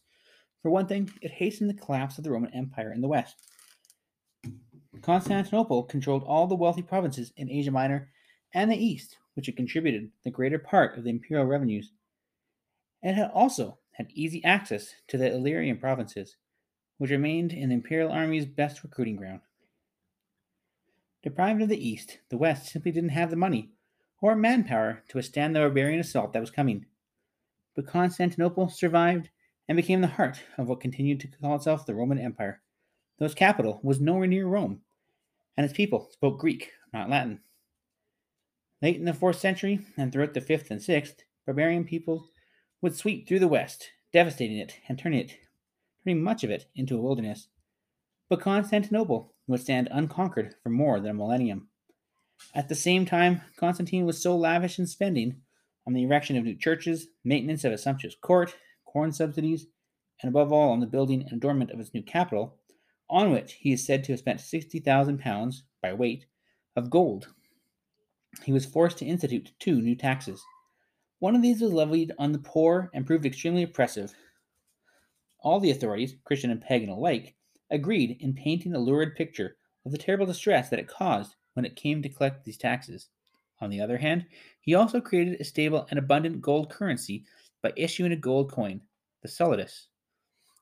For one thing, it hastened the collapse of the Roman Empire in the West. Constantinople controlled all the wealthy provinces in Asia Minor and the East, which had contributed the greater part of the imperial revenues. and had also had easy access to the Illyrian provinces, which remained in the imperial army's best recruiting ground. Deprived of the East, the West simply didn't have the money or manpower to withstand the barbarian assault that was coming. But Constantinople survived and became the heart of what continued to call itself the Roman Empire, though its capital was nowhere near Rome, and its people spoke Greek, not Latin. Late in the 4th century and throughout the 5th and 6th, barbarian peoples would sweep through the West, devastating it and turning it, turning much of it into a wilderness. But Constantinople would stand unconquered for more than a millennium. At the same time, Constantine was so lavish in spending on the erection of new churches, maintenance of a sumptuous court, corn subsidies, and above all on the building and adornment of his new capital, on which he is said to have spent 60,000 pounds by weight of gold. He was forced to institute two new taxes. One of these was levied on the poor and proved extremely oppressive. All the authorities, Christian and pagan alike, agreed in painting a lurid picture of the terrible distress that it caused when it came to collect these taxes. On the other hand, he also created a stable and abundant gold currency by issuing a gold coin, the solidus.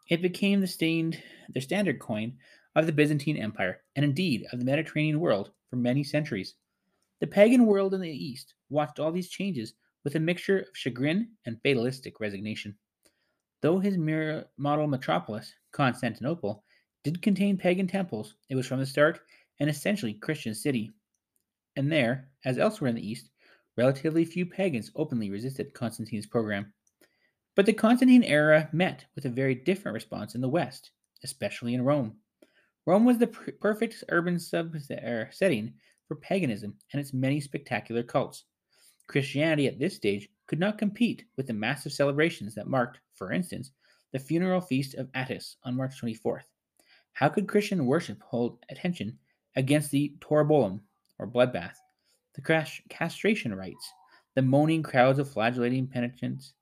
It became the, stained, the standard coin of the Byzantine Empire, and indeed of the Mediterranean world, for many centuries. The pagan world in the East watched all these changes with a mixture of chagrin and fatalistic resignation. Though his mirror model metropolis, Constantinople, did contain pagan temples, it was from the start an essentially Christian city. And there, as elsewhere in the East, relatively few pagans openly resisted Constantine's program. But the Constantine era met with a very different response in the West, especially in Rome. Rome was the perfect urban sub- er, setting for paganism and its many spectacular cults. Christianity at this stage could not compete with the massive celebrations that marked, for instance, the funeral feast of Attis on March 24th. How could Christian worship hold attention against the Taurobolium, or bloodbath, the castration rites, the moaning crowds of flagellating penitents?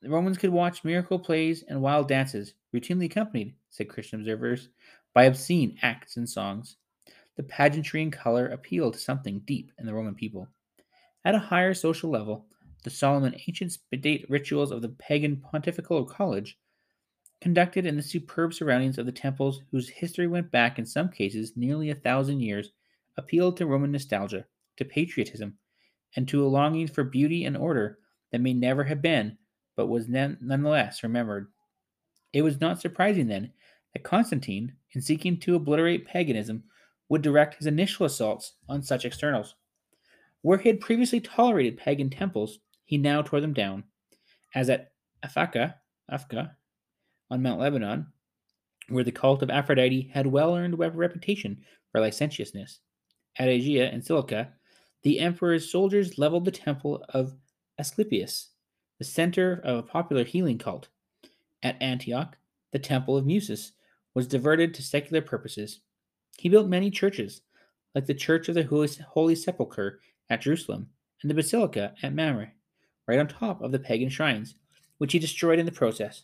The Romans could watch miracle plays and wild dances, routinely accompanied, said Christian observers, by obscene acts and songs. The pageantry and color appealed to something deep in the Roman people. At a higher social level, the solemn and ancient state rituals of the pagan pontifical college conducted in the superb surroundings of the temples whose history went back in some cases nearly a thousand years, appealed to Roman nostalgia, to patriotism, and to a longing for beauty and order that may never have been, but was none- nonetheless remembered. It was not surprising then that Constantine, in seeking to obliterate paganism, would direct his initial assaults on such externals. Where he had previously tolerated pagan temples, he now tore them down, as at Afaka, Afka, on Mount Lebanon, where the cult of Aphrodite had well earned a reputation for licentiousness. At Aegea and Cilicia, the emperor's soldiers leveled the temple of Asclepius, the center of a popular healing cult. At Antioch, the temple of Musis was diverted to secular purposes. He built many churches, like the Church of the Holy Sepulchre at Jerusalem and the Basilica at Mamre, right on top of the pagan shrines, which he destroyed in the process.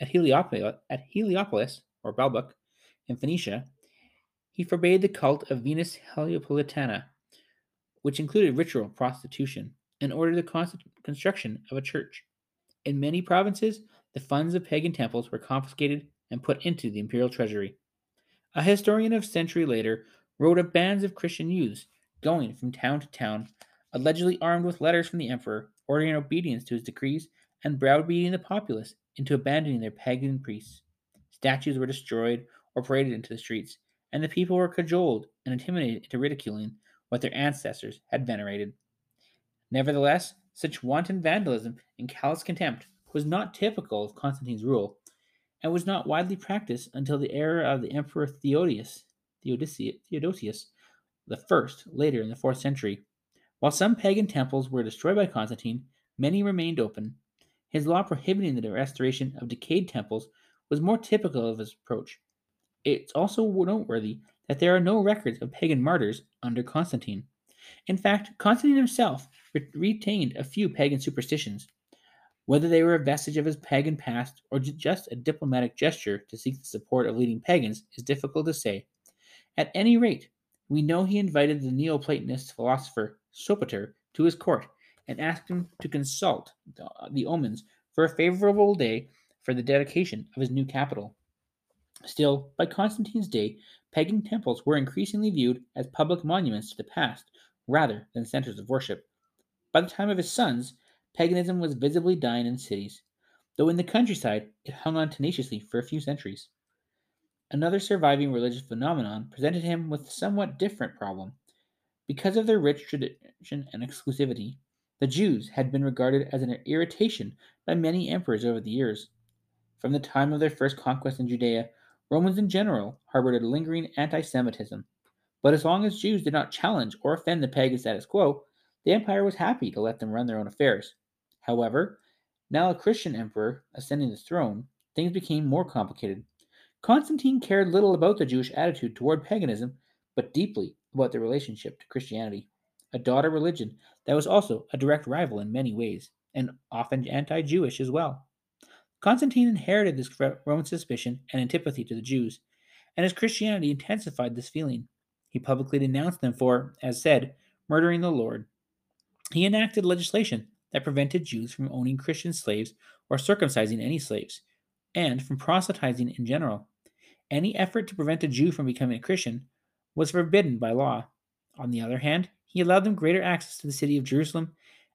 At Heliopolis, at Heliopolis or Baalbek, in Phoenicia, he forbade the cult of Venus Heliopolitana, which included ritual prostitution, and ordered the construction of a church. In many provinces, the funds of pagan temples were confiscated and put into the imperial treasury. A historian of a century later wrote of bands of Christian youths going from town to town, allegedly armed with letters from the emperor, ordering obedience to his decrees and browbeating the populace into abandoning their pagan priests. Statues were destroyed or paraded into the streets, and the people were cajoled and intimidated into ridiculing what their ancestors had venerated. Nevertheless, such wanton vandalism and callous contempt was not typical of Constantine's rule, and was not widely practiced until the era of the Emperor Theodosius, Theodosius the first, later in the fourth century. While some pagan temples were destroyed by Constantine, many remained open, his law prohibiting the restoration of decayed temples was more typical of his approach. It's also noteworthy that there are no records of pagan martyrs under Constantine. In fact, Constantine himself re- retained a few pagan superstitions. Whether they were a vestige of his pagan past or just a diplomatic gesture to seek the support of leading pagans is difficult to say. At any rate, we know he invited the Neoplatonist philosopher Sopater to his court and asked him to consult the, the omens for a favorable day for the dedication of his new capital. Still, by Constantine's day, pagan temples were increasingly viewed as public monuments to the past rather than centers of worship. By the time of his sons, paganism was visibly dying in cities, though in the countryside it hung on tenaciously for a few centuries. Another surviving religious phenomenon presented him with a somewhat different problem. Because of their rich tradition and exclusivity, the Jews had been regarded as an irritation by many emperors over the years. From the time of their first conquest in Judea, Romans in general harbored a lingering anti Semitism. But as long as Jews did not challenge or offend the pagan status quo, the empire was happy to let them run their own affairs. However, now a Christian emperor ascending the throne, things became more complicated. Constantine cared little about the Jewish attitude toward paganism, but deeply about their relationship to Christianity, a daughter religion that was also a direct rival in many ways, and often anti Jewish as well. Constantine inherited this Roman suspicion and antipathy to the Jews, and his Christianity intensified this feeling. He publicly denounced them for, as said, murdering the Lord. He enacted legislation that prevented Jews from owning Christian slaves or circumcising any slaves, and from proselytizing in general. Any effort to prevent a Jew from becoming a Christian was forbidden by law. On the other hand, he allowed them greater access to the city of Jerusalem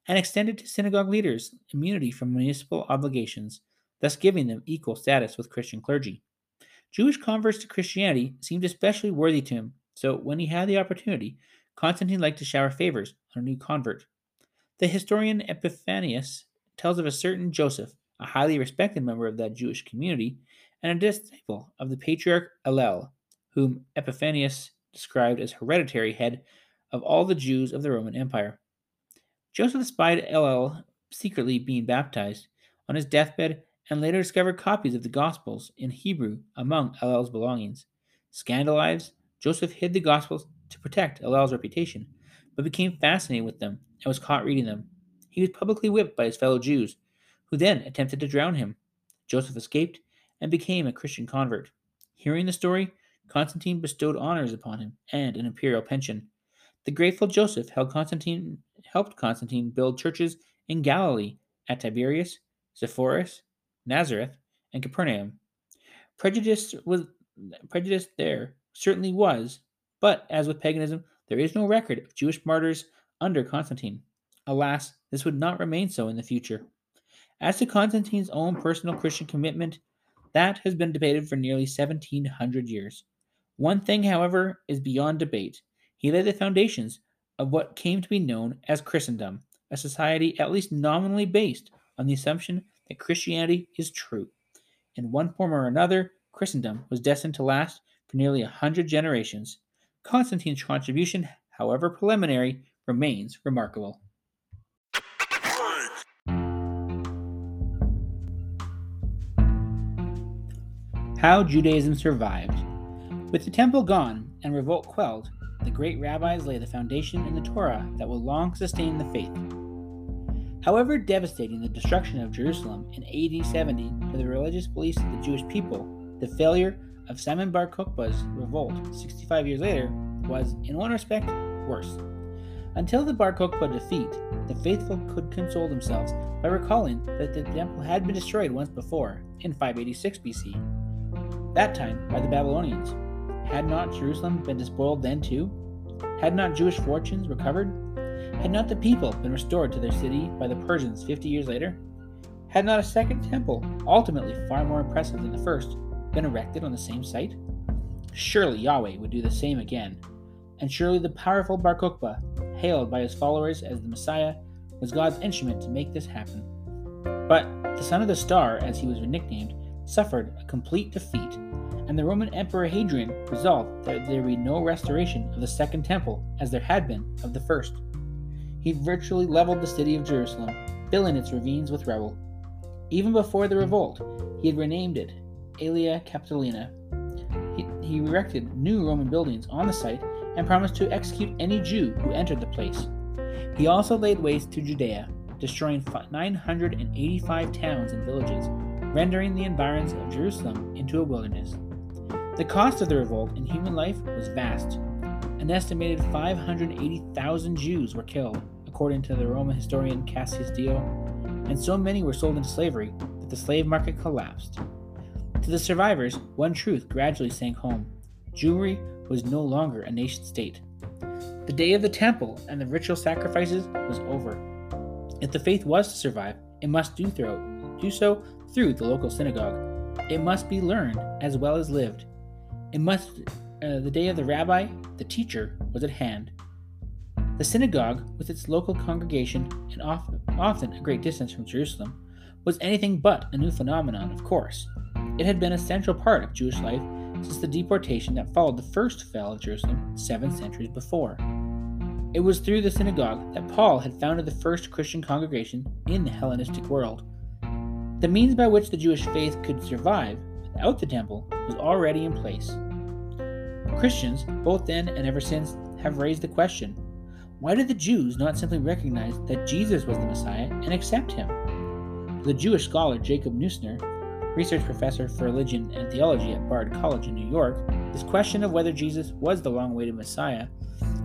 and extended to synagogue leaders immunity from municipal obligations, thus giving them equal status with Christian clergy. Jewish converts to Christianity seemed especially worthy to him, so when he had the opportunity, Constantine liked to shower favors on a new convert. The historian Epiphanius tells of a certain Joseph, a highly respected member of that Jewish community, and a disciple of the patriarch Hillel, whom Epiphanius described as hereditary head of all the Jews of the Roman Empire. Joseph spied Hillel secretly being baptized on his deathbed and later discovered copies of the Gospels in Hebrew among Hillel's belongings. Scandalized, Joseph hid the Gospels to protect Hillel's reputation, but became fascinated with them and was caught reading them. He was publicly whipped by his fellow Jews, who then attempted to drown him. Joseph escaped and became a Christian convert. Hearing the story, Constantine bestowed honors upon him and an imperial pension. The grateful Joseph Constantine, helped Constantine build churches in Galilee at Tiberias, Sepphoris, Nazareth, and Capernaum. Prejudice was prejudice there certainly was, but as with paganism, there is no record of Jewish martyrs under Constantine. Alas, this would not remain so in the future. As to Constantine's own personal Christian commitment, that has been debated for nearly 1700 years. One thing, however, is beyond debate. He laid the foundations of what came to be known as Christendom, a society at least nominally based on the assumption that Christianity is true. In one form or another, Christendom was destined to last for nearly a hundred generations. Constantine's contribution, however preliminary, remains remarkable. How Judaism survived. With the temple gone and revolt quelled, the great rabbis lay the foundation in the Torah that will long sustain the faith. However devastating the destruction of Jerusalem in AD 70 to the religious beliefs of the Jewish people, the failure of Simon Bar Kokhba's revolt 65 years later was, in one respect, worse. Until the Bar Kokhba defeat, the faithful could console themselves by recalling that the temple had been destroyed once before, in 586 BC. That time by the Babylonians. Had not Jerusalem been despoiled then too? Had not Jewish fortunes recovered? Had not the people been restored to their city by the Persians 50 years later? Had not a second temple, ultimately far more impressive than the first, been erected on the same site? Surely Yahweh would do the same again, and surely the powerful Bar Kokhba, hailed by his followers as the Messiah, was God's instrument to make this happen. But the Son of the Star, as he was nicknamed, suffered a complete defeat, and the Roman Emperor Hadrian resolved that there be no restoration of the Second Temple as there had been of the first he virtually leveled the city of Jerusalem, filling its ravines with rubble. Even before the revolt, he had renamed it Aelia Capitolina. He, he erected new Roman buildings on the site and promised to execute any Jew who entered the place. He also laid waste to Judea, destroying 985 towns and villages, rendering the environs of Jerusalem into a wilderness. The cost of the revolt in human life was vast. An estimated 580,000 Jews were killed, according to the Roman historian Cassius Dio, and so many were sold into slavery that the slave market collapsed. To the survivors, one truth gradually sank home Jewry was no longer a nation state. The day of the temple and the ritual sacrifices was over. If the faith was to survive, it must do, through, do so through the local synagogue. It must be learned as well as lived. It must uh, the day of the rabbi, the teacher, was at hand. The synagogue, with its local congregation and often, often a great distance from Jerusalem, was anything but a new phenomenon, of course. It had been a central part of Jewish life since the deportation that followed the first fall of Jerusalem seven centuries before. It was through the synagogue that Paul had founded the first Christian congregation in the Hellenistic world. The means by which the Jewish faith could survive without the temple was already in place. Christians, both then and ever since, have raised the question why did the Jews not simply recognize that Jesus was the Messiah and accept him? The Jewish scholar Jacob Neusner, research professor for religion and theology at Bard College in New York, this question of whether Jesus was the long awaited Messiah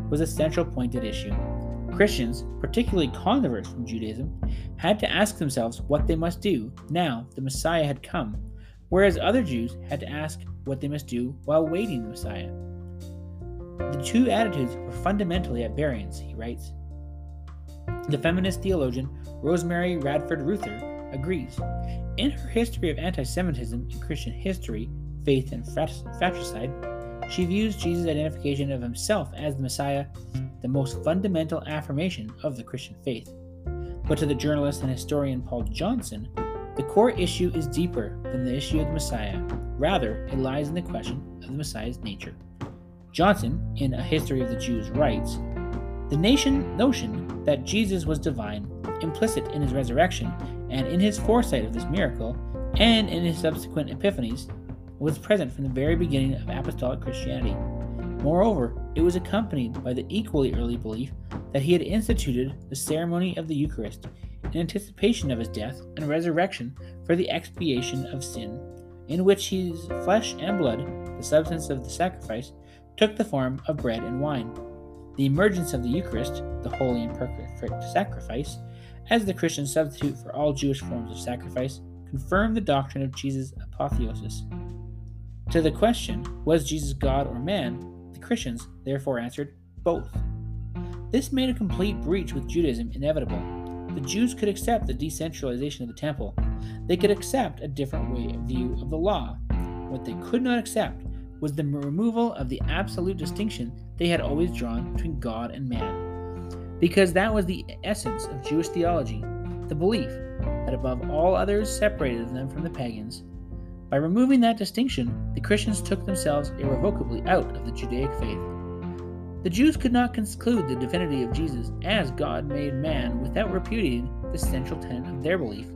was a central point at issue. Christians, particularly converts from Judaism, had to ask themselves what they must do now the Messiah had come, whereas other Jews had to ask what they must do while waiting the Messiah. The two attitudes were fundamentally at variance, he writes. The feminist theologian Rosemary Radford Ruether agrees. In her History of Anti Semitism in Christian History, Faith and Fratricide, she views Jesus' identification of himself as the Messiah the most fundamental affirmation of the Christian faith. But to the journalist and historian Paul Johnson, the core issue is deeper than the issue of the Messiah. Rather, it lies in the question of the Messiah's nature. Johnson, in A History of the Jews, writes The nation notion that Jesus was divine, implicit in his resurrection, and in his foresight of this miracle, and in his subsequent epiphanies, was present from the very beginning of apostolic Christianity. Moreover, it was accompanied by the equally early belief that he had instituted the ceremony of the Eucharist in anticipation of his death and resurrection for the expiation of sin, in which his flesh and blood, the substance of the sacrifice, took the form of bread and wine. The emergence of the Eucharist, the holy and perfect sacrifice, as the Christian substitute for all Jewish forms of sacrifice, confirmed the doctrine of Jesus' apotheosis. To the question, was Jesus God or man, the Christians therefore answered, both. This made a complete breach with Judaism inevitable. The Jews could accept the decentralization of the temple. They could accept a different way of view of the law. What they could not accept was the removal of the absolute distinction they had always drawn between God and man. Because that was the essence of Jewish theology, the belief that above all others separated them from the pagans. By removing that distinction, the Christians took themselves irrevocably out of the Judaic faith. The Jews could not conclude the divinity of Jesus as God made man without repudiating the central tenet of their belief.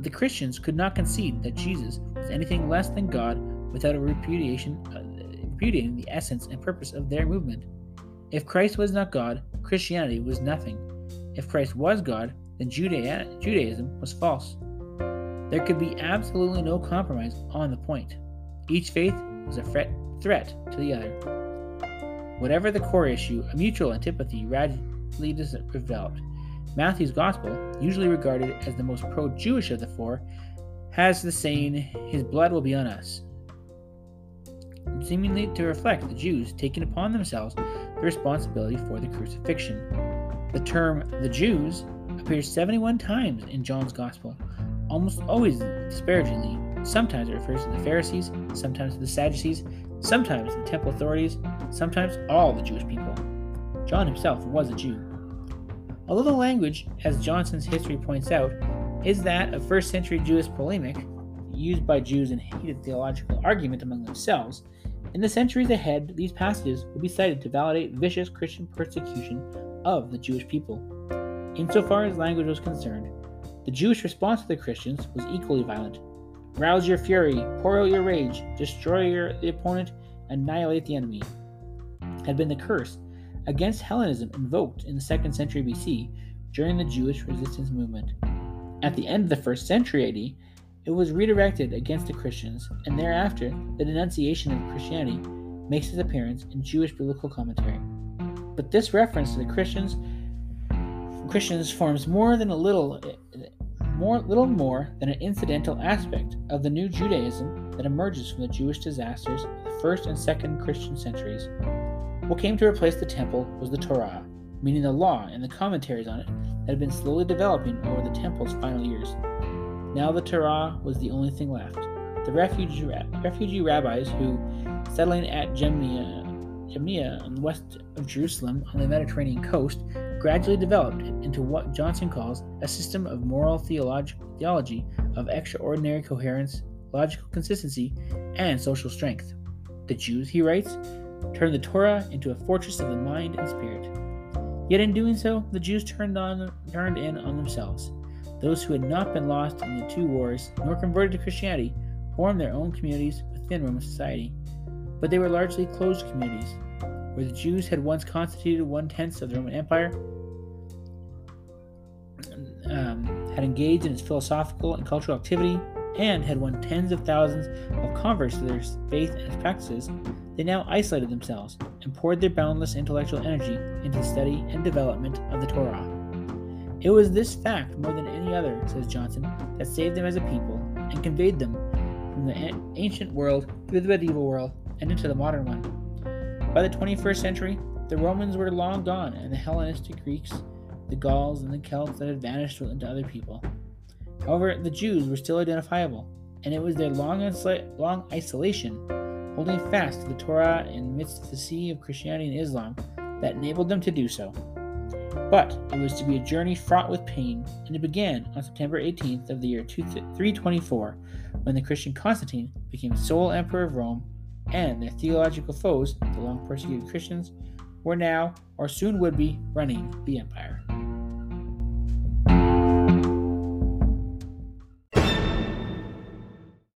The Christians could not concede that Jesus was anything less than God without a repudiation, uh, repudiating the essence and purpose of their movement. If Christ was not God, Christianity was nothing. If Christ was God, then Judaism was false. There could be absolutely no compromise on the point. Each faith was a threat, threat to the other. Whatever the core issue, a mutual antipathy rapidly developed. Matthew's Gospel, usually regarded as the most pro Jewish of the four, has the saying, His blood will be on us seemingly to reflect the Jews taking upon themselves the responsibility for the crucifixion. The term the Jews appears 71 times in John's Gospel, almost always disparagingly. Sometimes it refers to the Pharisees, sometimes to the Sadducees, sometimes the temple authorities, sometimes all the Jewish people. John himself was a Jew. Although the language, as Johnson's history points out, is that of first century Jewish polemic, used by Jews in heated theological argument among themselves, in the centuries ahead, these passages will be cited to validate vicious Christian persecution of the Jewish people. Insofar as language was concerned, the Jewish response to the Christians was equally violent. Rouse your fury, pour out your rage, destroy your, the opponent, annihilate the enemy, had been the curse against Hellenism invoked in the 2nd century BC during the Jewish resistance movement. At the end of the 1st century AD, it was redirected against the Christians, and thereafter, the denunciation of Christianity makes its appearance in Jewish biblical commentary. But this reference to the Christians Christians forms more than a little more little more than an incidental aspect of the new Judaism that emerges from the Jewish disasters of the first and second Christian centuries. What came to replace the temple was the Torah, meaning the law and the commentaries on it that had been slowly developing over the temple's final years. Now the Torah was the only thing left. The refugee, refugee rabbis who, settling at Jamnia, Jamnia on the west of Jerusalem on the Mediterranean coast, gradually developed into what Johnson calls a system of moral theology of extraordinary coherence, logical consistency, and social strength. The Jews, he writes, turned the Torah into a fortress of the mind and spirit. Yet in doing so, the Jews turned on turned in on themselves. Those who had not been lost in the two wars nor converted to Christianity formed their own communities within Roman society. But they were largely closed communities, where the Jews had once constituted one tenth of the Roman Empire, um, had engaged in its philosophical and cultural activity, and had won tens of thousands of converts to their faith and practices, they now isolated themselves and poured their boundless intellectual energy into the study and development of the Torah. It was this fact, more than any other, says Johnson, that saved them as a people and conveyed them from the ancient world through the medieval world and into the modern one. By the 21st century, the Romans were long gone, and the Hellenistic Greeks, the Gauls, and the Celts that had vanished into other people. However, the Jews were still identifiable, and it was their long, isla- long isolation, holding fast to the Torah in the midst of the sea of Christianity and Islam, that enabled them to do so. But it was to be a journey fraught with pain, and it began on September 18th of the year 324, when the Christian Constantine became sole emperor of Rome, and their theological foes, the long persecuted Christians, were now, or soon would be, running the empire.